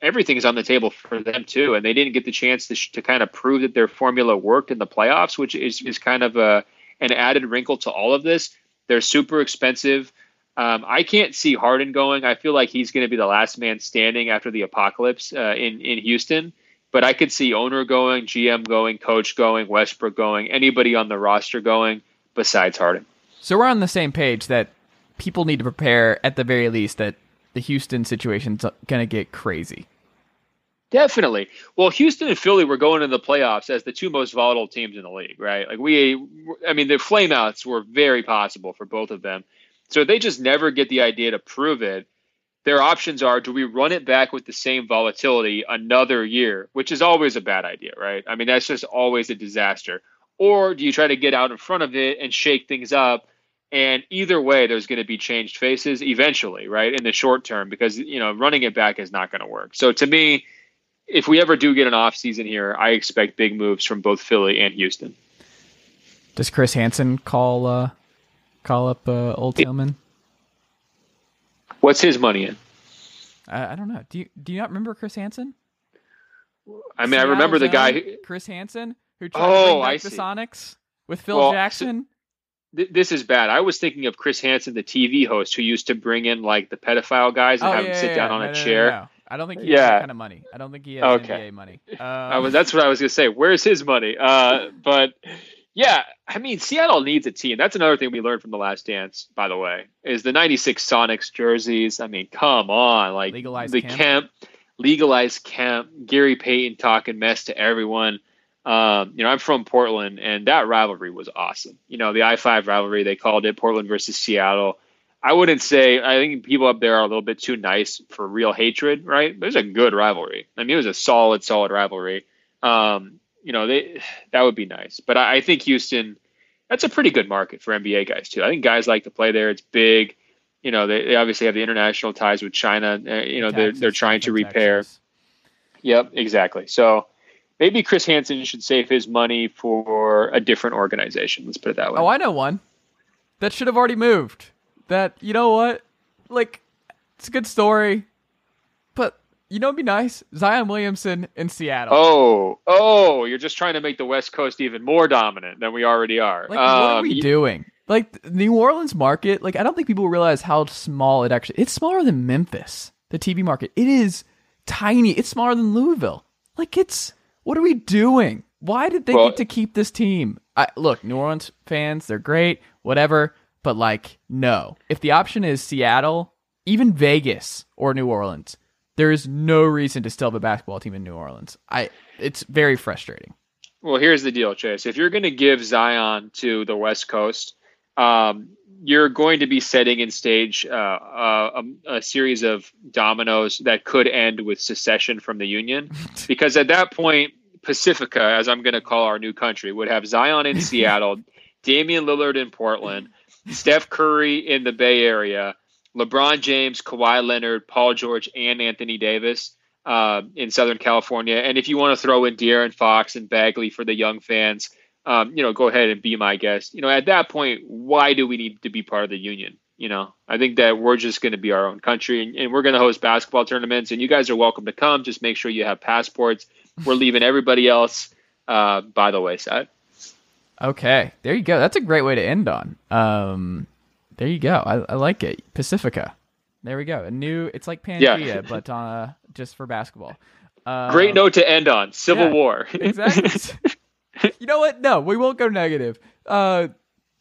Speaker 4: everything is on the table for them too, and they didn't get the chance to, sh- to kind of prove that their formula worked in the playoffs, which is is kind of a an added wrinkle to all of this. They're super expensive. Um, I can't see Harden going. I feel like he's going to be the last man standing after the apocalypse uh, in in Houston. But I could see owner going, GM going, coach going, Westbrook going, anybody on the roster going besides Harden.
Speaker 2: So we're on the same page that people need to prepare at the very least that the Houston situation's going to get crazy.
Speaker 4: Definitely. Well, Houston and Philly were going into the playoffs as the two most volatile teams in the league, right? Like we, I mean, the flameouts were very possible for both of them. So they just never get the idea to prove it. Their options are: do we run it back with the same volatility another year, which is always a bad idea, right? I mean, that's just always a disaster. Or do you try to get out in front of it and shake things up And either way, there's going to be changed faces eventually, right? In the short term, because you know running it back is not going to work. So to me, if we ever do get an off season here, I expect big moves from both Philly and Houston.
Speaker 2: Does Chris Hansen call uh, call up uh, Old Tillman?
Speaker 4: What's his money in?
Speaker 2: I, I don't know. Do you do you not remember Chris Hansen?
Speaker 4: I mean, I remember the guy. Who,
Speaker 2: Chris Hansen, who tried
Speaker 4: Oh,
Speaker 2: to bring back
Speaker 4: I
Speaker 2: the
Speaker 4: see.
Speaker 2: Sonics with Phil
Speaker 4: Well, so-
Speaker 2: Jackson.
Speaker 4: Th- this is bad. I was thinking of Chris Hansen, the TV host who used to bring in like the pedophile guys and
Speaker 2: oh
Speaker 4: have
Speaker 2: yeah,
Speaker 4: them sit
Speaker 2: yeah,
Speaker 4: down
Speaker 2: yeah.
Speaker 4: on
Speaker 2: No,
Speaker 4: a
Speaker 2: no,
Speaker 4: chair.
Speaker 2: no. I don't think he has that kind of money. I don't think he has
Speaker 4: Okay.
Speaker 2: NBA money. *laughs*
Speaker 4: I
Speaker 2: Um,
Speaker 4: was, that's what I was going to say. Where's his money? Uh, *laughs* but yeah, I mean, Seattle needs a team. That's another thing we learned from the Last Dance, by the way, is the '96 Sonics jerseys. I mean, come on, like
Speaker 2: Legalize
Speaker 4: the.
Speaker 2: Kemp,
Speaker 4: legalized Kemp, Gary Payton talking mess to everyone. Um, you know, I'm from Portland, and that rivalry was awesome. You know, the I-5 rivalry they called it, Portland versus Seattle. I wouldn't say. I think people up there are a little bit too nice for real hatred, right? But There's a good rivalry. I mean, it was a solid, solid rivalry. Um, you know, they that would be nice. But I, I think Houston, that's a pretty good market for NBA guys too. I think guys like to play there. It's big. You know, they, they obviously have the international ties with China. Uh, you know, they're they're trying to
Speaker 2: Texas.
Speaker 4: repair. Yep, exactly. So maybe Chris Hansen should save his money for a different organization. Let's put it that way.
Speaker 2: Oh, I know one that should have already moved. That you know what? Like, it's a good story, but you know, it'd be nice. Zion Williamson in Seattle.
Speaker 4: Oh, oh, you're just trying to make the West Coast even more dominant than we already are.
Speaker 2: Like, what are
Speaker 4: Um,
Speaker 2: we
Speaker 4: y-
Speaker 2: doing? Like, New Orleans market, like, I don't think people realize how small it actually It's smaller than Memphis, the TV market. It is tiny. It's smaller than Louisville. Like, it's, what are we doing? Why did they
Speaker 4: Well-
Speaker 2: get to keep this team? I, look, New Orleans fans, they're great, whatever, but, like, no. If the option is Seattle, even Vegas or New Orleans, there is no reason to still have a basketball team in New Orleans. I, it's very frustrating.
Speaker 4: Well, here's the deal, Chase. If you're going to give Zion to the West Coast, um, you're going to be setting in stage uh, uh, a, a series of dominoes that could end with secession from the Union. *laughs* because at that point, Pacifica, as I'm going to call our new country, would have Zion in *laughs* Seattle, Damian Lillard in Portland, Steph Curry in the Bay Area, LeBron James, Kawhi Leonard, Paul George, and Anthony Davis uh, in Southern California. And if you want to throw in De'Aaron Fox and Bagley for the young fans, um, you know, go ahead and be my guest. You know, at that point, why do we need to be part of the union? You know, I think that we're just going to be our own country and, and we're going to host basketball tournaments and you guys are welcome to come. Just make sure you have passports. We're leaving everybody else uh, by the wayside.
Speaker 2: Okay, there you go. That's a great way to end on. Um, there you go. I, I like it. Pacifica. There we go. A new. It's like Pangea,
Speaker 4: Yeah. *laughs*
Speaker 2: but uh, just for basketball. Um,
Speaker 4: Great note to end on. Civil
Speaker 2: yeah,
Speaker 4: War.
Speaker 2: exactly. *laughs* *laughs* you know what? No, we won't go negative. Uh,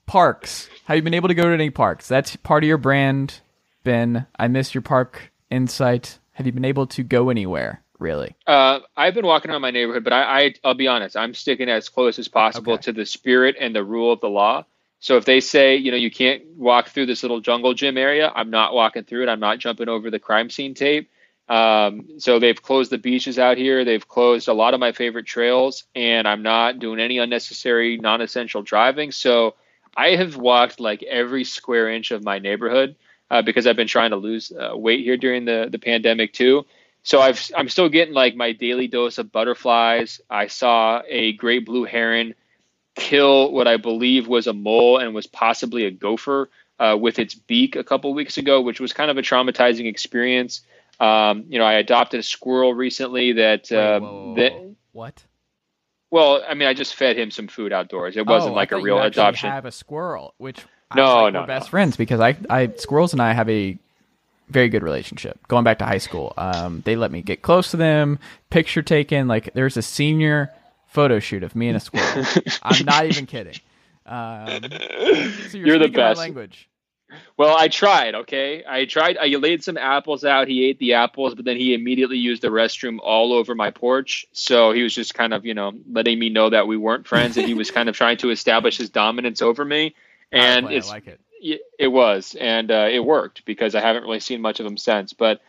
Speaker 2: parks. Have you been able to go to any parks? That's part of your brand, Ben. I miss your park insight. Have you been able to go anywhere? Really?
Speaker 4: Uh, I've been walking around my neighborhood, but I, I I'll be honest, I'm sticking as close as possible
Speaker 2: Okay.
Speaker 4: to the spirit and the rule of the law. So if they say, you know, you can't walk through this little jungle gym area, I'm not walking through it. I'm not jumping over the crime scene tape. Um, so they've closed the beaches out here. They've closed a lot of my favorite trails, and I'm not doing any unnecessary, non-essential driving. So I have walked like every square inch of my neighborhood uh, because I've been trying to lose uh, weight here during the the pandemic too. So I've I'm still getting like my daily dose of butterflies. I saw a great blue heron kill what I believe was a mole and was possibly a gopher uh, with its beak a couple weeks ago, which was kind of a traumatizing experience. Um, you know, I adopted a squirrel recently that uh,
Speaker 2: whoa, whoa, whoa,
Speaker 4: that
Speaker 2: whoa. What?
Speaker 4: well, I mean, I just fed him some food outdoors. It wasn't
Speaker 2: Oh,
Speaker 4: like a real adoption.
Speaker 2: Have a squirrel, which
Speaker 4: No,
Speaker 2: like,
Speaker 4: no,
Speaker 2: best friends because I, I squirrels and I have a very good relationship going back to high school. Um, they let me get close to them, picture taken. Like there's a senior photo shoot of me and a squirrel. *laughs* I'm not even kidding. Um, so you're,
Speaker 4: You're the best.
Speaker 2: language.
Speaker 4: Well, I tried. Okay, I tried. I laid some apples out. He ate the apples, but then he immediately used the restroom all over my porch. So he was just kind of, you know, letting me know that we weren't friends, and he was kind of *laughs* trying to establish his dominance over me. And
Speaker 2: I
Speaker 4: it's
Speaker 2: like it.
Speaker 4: y- it was, and uh, it worked because I haven't really seen much of him since. But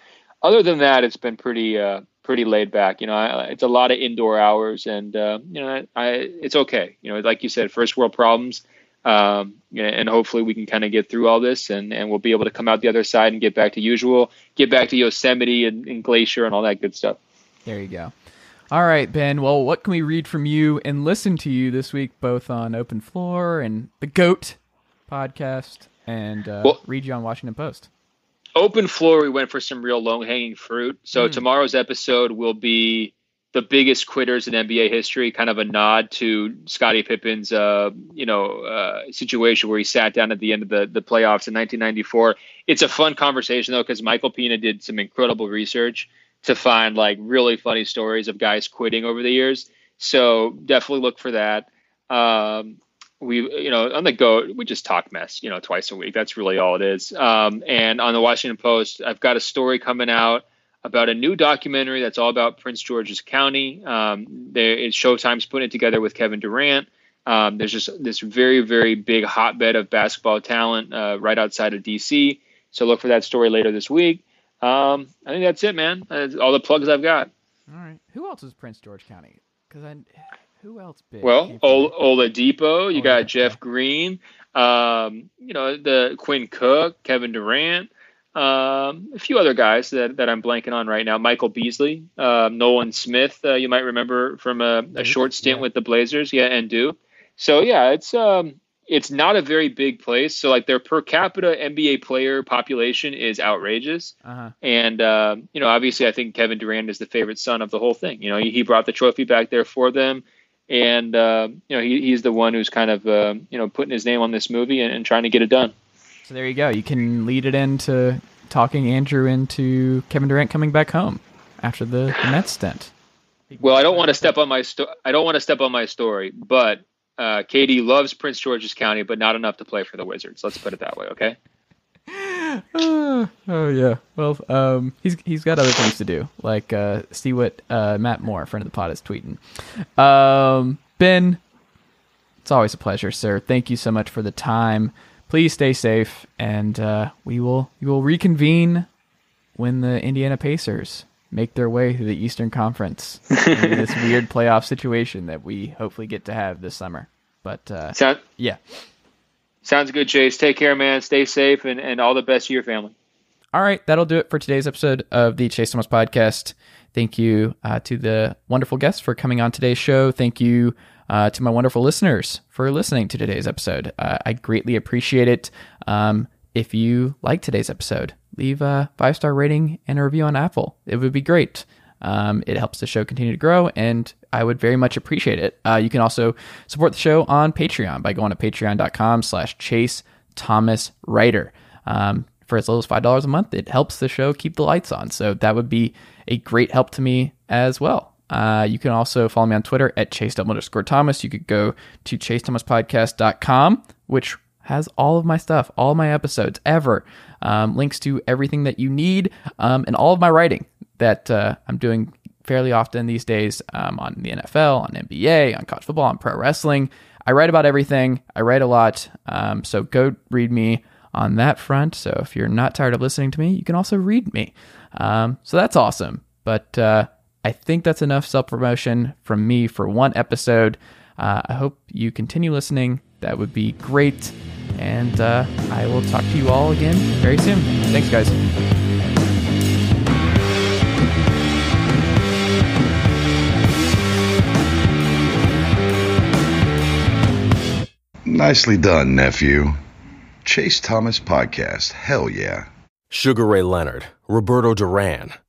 Speaker 4: other than that, it's been pretty, uh, pretty laid back. You know, I, it's a lot of indoor hours, and uh, you know, I, it's okay. You know, like you said, first world problems. Um, and hopefully we can kind of get through all this and, and we'll be able to come out the other side and get back to usual, get back to Yosemite and, and Glacier and all that good stuff.
Speaker 2: There you go. All right, Ben. Well, what can we read from you and listen to you this week, both on Open Floor and the GOAT podcast, and uh, well, read you on Washington Post?
Speaker 4: Open Floor, we went for some real low hanging fruit. So mm. tomorrow's episode will be the biggest quitters in NBA history, kind of a nod to Scottie Pippen's, uh, you know, uh, situation where he sat down at the end of the, the playoffs in 1994. It's a fun conversation though, because Michael Pina did some incredible research to find like really funny stories of guys quitting over the years. So definitely look for that. Um, we, you know, on the go, we just talk mess, you know, twice a week. That's really all it is. Um, and on the Washington Post, I've got a story coming out about a new documentary that's all about Prince George's County. Um, there, it's Showtime's putting it together with Kevin Durant. Um, there's just this very, very big hotbed of basketball talent uh, right outside of DC. So look for that story later this week. Um, I think that's it, man. That's all the plugs I've got.
Speaker 2: All right. Who else is Prince George County? Because I, who else big?
Speaker 4: Well, Ol- Oladipo. You got Jeff Green. Um, you know the Quinn Cook, Kevin Durant. Um, a few other guys that, that I'm blanking on right now. Michael Beasley, uh, Nolan Smith, uh, you might remember from a, a short stint yeah. with the Blazers, yeah, and do. So yeah, it's um, it's not a very big place. So like their per capita NBA player population is outrageous, uh-huh. and uh, you know obviously I think Kevin Durant is the favorite son of the whole thing. You know he, he brought the trophy back there for them, and uh, you know he, he's the one who's kind of you know putting his name on this movie and, and trying to get it done.
Speaker 2: So there you go. You can lead it into talking Andrew into Kevin Durant coming back home after the, the Nets stint.
Speaker 4: Well, I don't want to step on my sto- I don't want to step on my story, but uh, KD loves Prince George's County, but not enough to play for the Wizards. Let's put it that way, okay?
Speaker 2: Uh, *sighs* oh yeah. Well, um, he's he's got other things to do, like uh, see what uh, Matt Moore, friend of the pod, is tweeting. Um, ben, it's always a pleasure, sir. Thank you so much for the time please stay safe, and uh, we will we will reconvene when the Indiana Pacers make their way through the Eastern Conference in *laughs* this weird playoff situation that we hopefully get to have this summer. But uh, Sound, yeah,
Speaker 4: sounds good, Chase. Take care, man. Stay safe, and, and all the best to your family.
Speaker 2: All right, that'll do it for today's episode of the Chase Thomas podcast. Thank you uh, to the wonderful guests for coming on today's show. Thank you uh, to my wonderful listeners for listening to today's episode. Uh, I greatly appreciate it. Um, if you like today's episode, leave a five star rating and a review on Apple. It would be great. Um, it helps the show continue to grow, and I would very much appreciate it. Uh, you can also support the show on Patreon by going to patreon.com slash chase thomas writer. Um, for as little as $5 a month, it helps the show keep the lights on. So that would be a great help to me as well. Uh, you can also follow me on Twitter at chase underscore Thomas. You could go to chasethomaspodcast.com, which has all of my stuff, all my episodes ever, um, links to everything that you need, um, and all of my writing that uh, I'm doing fairly often these days um, on the NFL, on NBA, on college football, on pro wrestling. I write about everything. I write a lot. Um, so go read me on that front. So if you're not tired of listening to me, you can also read me. Um, so that's awesome. But uh, I think that's enough self promotion from me for one episode. Uh, I hope you continue listening. That would be great. And uh, I will talk to you all again very soon. Thanks, guys.
Speaker 5: Nicely done, nephew. Chase Thomas Podcast. Hell yeah.
Speaker 6: Sugar Ray Leonard, Roberto Duran.